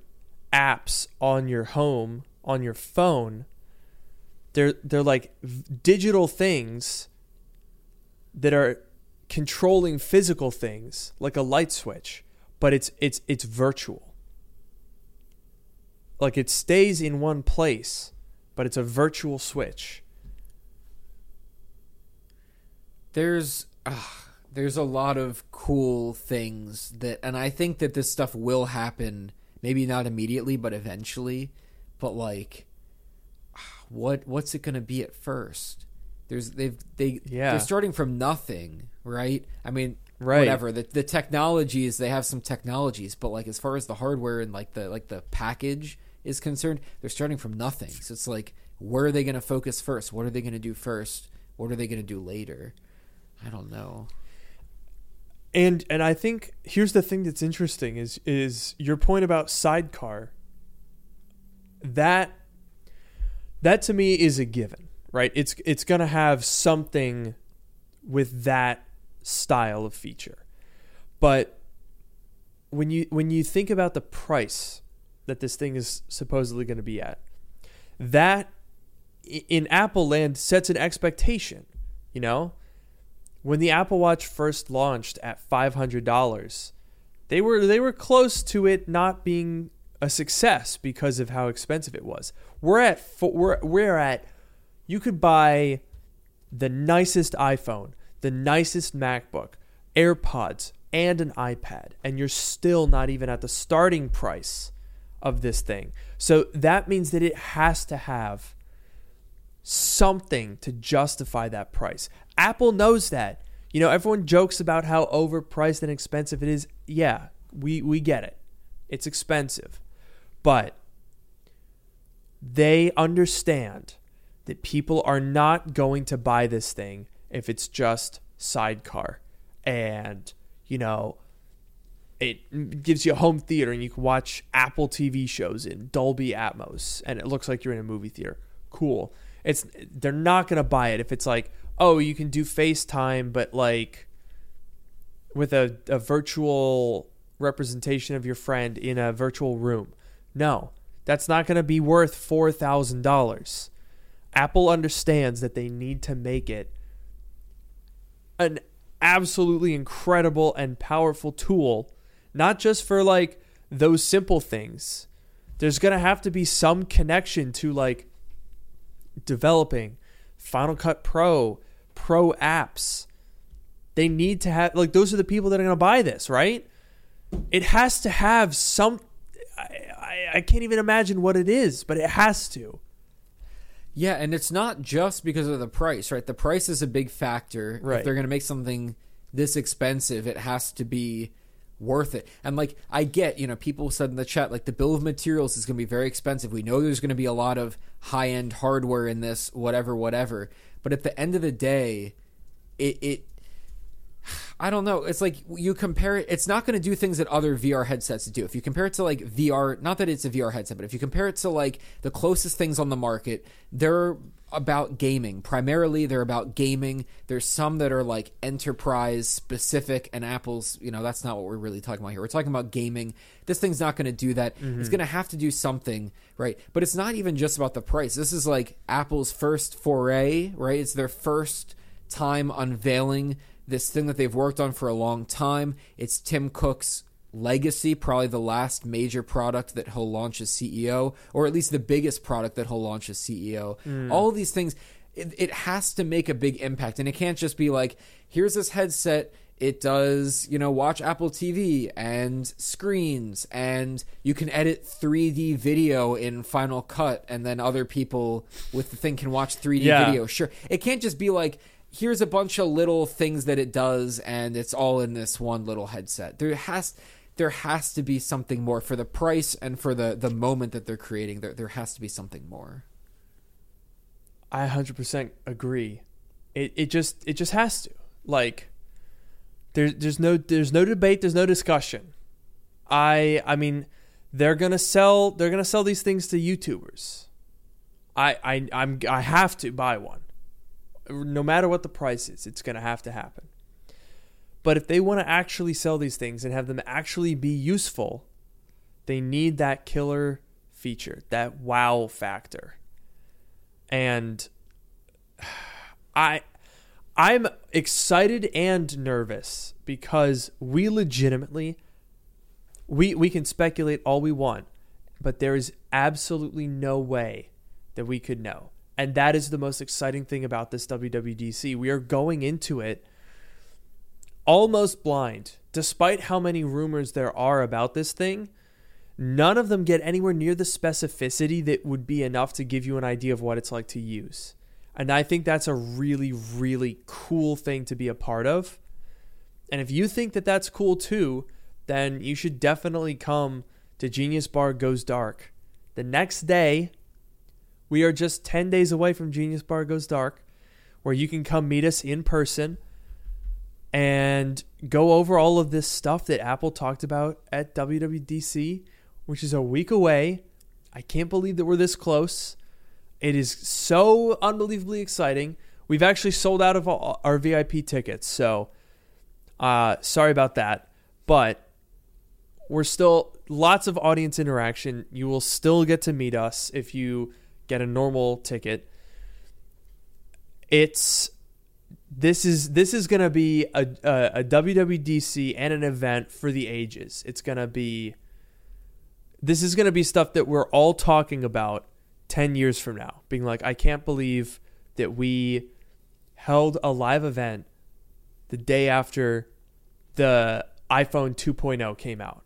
apps on your home on your phone, they're they're like digital things that are controlling physical things like a light switch, but it's it's it's virtual. Like it stays in one place, but it's a virtual switch. There's ah, there's a lot of cool things that and I think that this stuff will happen maybe not immediately but eventually but like what what's it going to be at first there's they've they Yeah. they're starting from nothing right? I mean Right. whatever. The the technologies they have some technologies but like as far as the hardware and like the like the package is concerned they're starting from nothing. So it's like where are they going to focus first? What are they going to do first? What are they going to do later? I don't know. And and I think here's the thing that's interesting is is your point about sidecar. That that to me is a given, right? It's it's going to have something with that style of feature. But when you when you think about the price that this thing is supposedly going to be at, that in Apple land sets an expectation, you know? when the Apple Watch first launched at five hundred dollars, they were they were close to it not being a success because of how expensive it was. We're at we're we're at you could buy the nicest iPhone, the nicest MacBook, AirPods, and an iPad, and you're still not even at the starting price of this thing. So that means that it has to have something to justify that price. Apple knows that. You know, everyone jokes about how overpriced and expensive it is. Yeah, we we get it. It's expensive. But they understand that people are not going to buy this thing if it's just sidecar and, you know, it gives you a home theater and you can watch Apple TV shows in Dolby Atmos and it looks like you're in a movie theater. Cool. It's they're not going to buy it if it's like, "Oh, you can do FaceTime but like with a, a virtual representation of your friend in a virtual room." No. That's not going to be worth $4,000. Apple understands that they need to make it an absolutely incredible and powerful tool, not just for like those simple things. There's going to have to be some connection to like developing Final Cut Pro, Pro apps. They need to have like those are the people that are going to buy this, right? It has to have some I, I, I can't even imagine what it is, but it has to. Yeah, and it's not just because of the price, right? The price is a big factor. Right. If they're going to make something this expensive, it has to be worth it. And like I get, you know, people said in the chat like the bill of materials is going to be very expensive. We know there's going to be a lot of high-end hardware in this, whatever, whatever. But at the end of the day, it it I don't know. It's like you compare it. It's not going to do things that other VR headsets do. If you compare it to like VR, not that it's a VR headset, but if you compare it to like the closest things on the market, they're about gaming. Primarily, they're about gaming. There's some that are like enterprise specific, and Apple's, you know, that's not what we're really talking about here. We're talking about gaming. This thing's not going to do that. It's mm-hmm. going to have to do something, right? But it's not even just about the price. This is like Apple's first foray, right? It's their first time unveiling this thing that they've worked on for a long time. It's Tim Cook's legacy, probably the last major product that he'll launch as CEO, or at least the biggest product that he'll launch as CEO. Hmm. All of these things, it, it has to make a big impact, and it can't just be like, here's this headset. It does, you know, watch Apple TV and screens, and you can edit 3D video in Final Cut, and then other people with the thing can watch 3D Yeah. video. Sure. It can't just be like, here's a bunch of little things that it does and it's all in this one little headset. There has there has to be something more for the price and for the the moment that they're creating. There there has to be something more. I 100% agree. It it just it just has to. Like There's there's no there's no debate. There's no discussion. I I mean, they're gonna sell they're gonna sell these things to YouTubers. I I I'm I have to buy one, no matter what the price is. It's gonna have to happen. But if they want to actually sell these things and have them actually be useful, they need that killer feature, that wow factor. And I I'm excited and nervous because we legitimately we we can speculate all we want, but there is absolutely no way that we could know. And that is the most exciting thing about this WWDC. We are going into it almost blind, despite how many rumors there are about this thing. None of them get anywhere near the specificity that would be enough to give you an idea of what it's like to use. And I think that's a really, really cool thing to be a part of. And if you think that that's cool too, then you should definitely come to Genius Bar Goes Dark. The next day, we are just 10 days away from Genius Bar Goes Dark, where you can come meet us in person and go over all of this stuff that Apple talked about at WWDC, which is a week away. I can't believe that we're this close. It is so unbelievably exciting. We've actually sold out of our VIP tickets, so uh, sorry about that. But we're still lots of audience interaction. You will still get to meet us if you get a normal ticket. It's this is this is gonna be a, a, a WWDC and an event for the ages. It's gonna be this is gonna be stuff that we're all talking about ten years from now, being like, I can't believe that we held a live event the day after the iPhone 2.0 came out.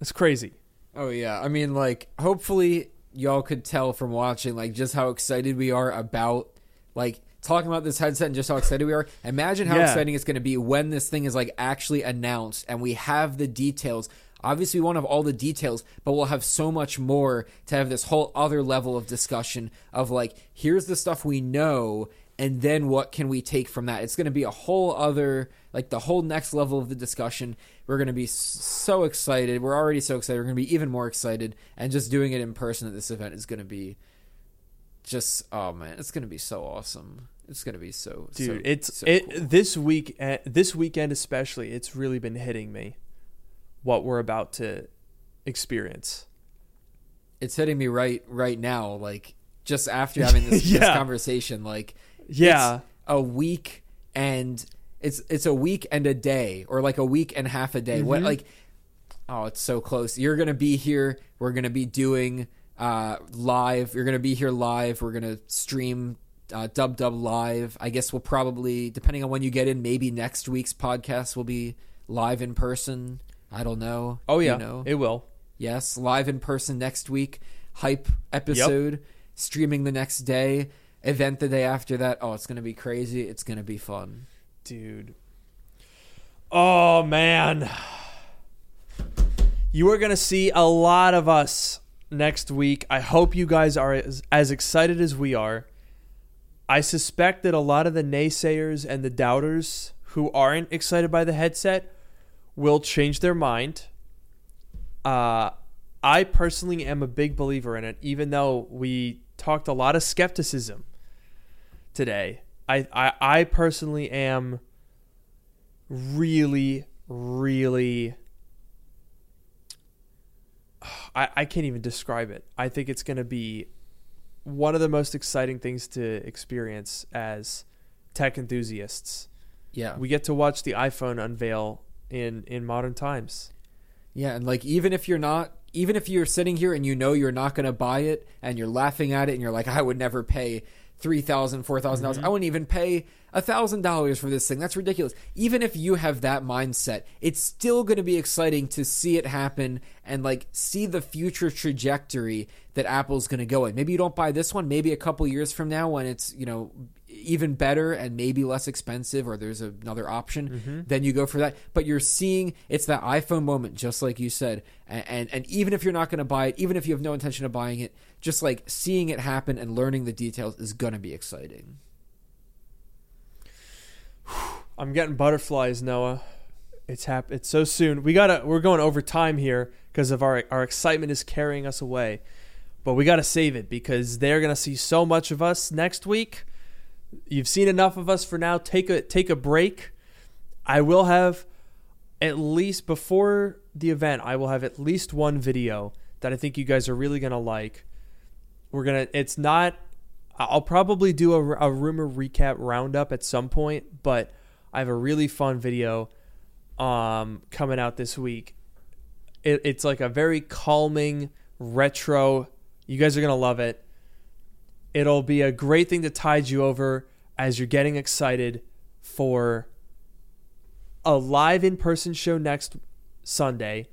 That's crazy. Oh yeah, I mean, like, hopefully y'all could tell from watching, like, just how excited we are about, like, talking about this headset and just how excited we are. Imagine how Yeah. exciting it's going to be when this thing is like actually announced and we have the details. Obviously, we won't have all the details, but we'll have so much more to have this whole other level of discussion of like, here's the stuff we know, and then what can we take from that? It's going to be a whole other, like the whole next level of the discussion. We're going to be so excited. We're already so excited. We're going to be even more excited, and just doing it in person at this event is going to be just oh man, it's gonna be so awesome. It's gonna be so dude so- it's so it cool. this week uh, this weekend especially it's really been hitting me what we're about to experience It's hitting me right right now. Like just after having this, this conversation, like yeah it's a week and it's it's a week and a day, or like a week and half a day. Mm-hmm. What like oh, it's so close. You're gonna be here. We're gonna be doing uh live. You're gonna be here live. We're gonna stream. Uh, dub dub live. I guess we'll probably, depending on when you get in, maybe next week's podcast will be live in person. I don't know. oh yeah You know? it will Yes, live in person next week. Hype episode. Streaming the next day. Event the day after that. Oh, it's gonna be crazy. It's gonna be fun. dude oh man you are gonna see a lot of us next week i hope you guys are as, as excited as we are i suspect that a lot of the naysayers and the doubters who aren't excited by the headset will change their mind uh, i personally am a big believer in it even though we talked a lot of skepticism today i, I, I personally am really, really. I, I can't even describe it. I think it's going to be one of the most exciting things to experience as tech enthusiasts. Yeah. We get to watch the iPhone unveil in, in modern times. Yeah, and like even if you're not even if you're sitting here and you know you're not going to buy it and you're laughing at it and you're like I would never pay three thousand, four thousand dollars. Mm-hmm. I wouldn't even pay a thousand dollars for this thing. That's ridiculous. Even if you have that mindset, it's still going to be exciting to see it happen and like see the future trajectory that Apple's going to go in. Maybe you don't buy this one. Maybe a couple years from now, when it's you know even better and maybe less expensive, or there's another option, mm-hmm. then you go for that. But you're seeing it's that iPhone moment, just like you said, and and, and even if you're not going to buy it, even if you have no intention of buying it, just like seeing it happen and learning the details is going to be exciting. I'm getting butterflies, Noah. It's hap- It's so soon. We gotta. We're going over time here because of our our excitement is carrying us away. But we gotta save it because they're gonna see so much of us next week. You've seen enough of us for now. Take a take a break. I will have at least before the event. I will have at least one video that I think you guys are really gonna like. We're gonna. It's not. I'll probably do a, a rumor recap roundup at some point, but I have a really fun video um, coming out this week. It, it's like a very calming retro. You guys are gonna love it. It'll be a great thing to tide you over as you're getting excited for a live in-person show next Sunday,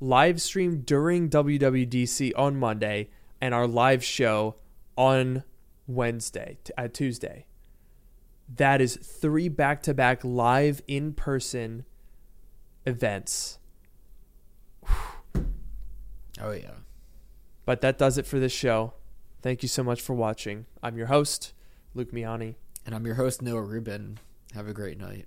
live stream during WWDC on Monday, and our live show on Wednesday t- at Tuesday. That is three back-to-back live in-person events. Oh yeah. But that does it for this show. Thank you so much for watching. I'm your host, Luke Miani. And I'm your host Noah Rubin. Have a great night.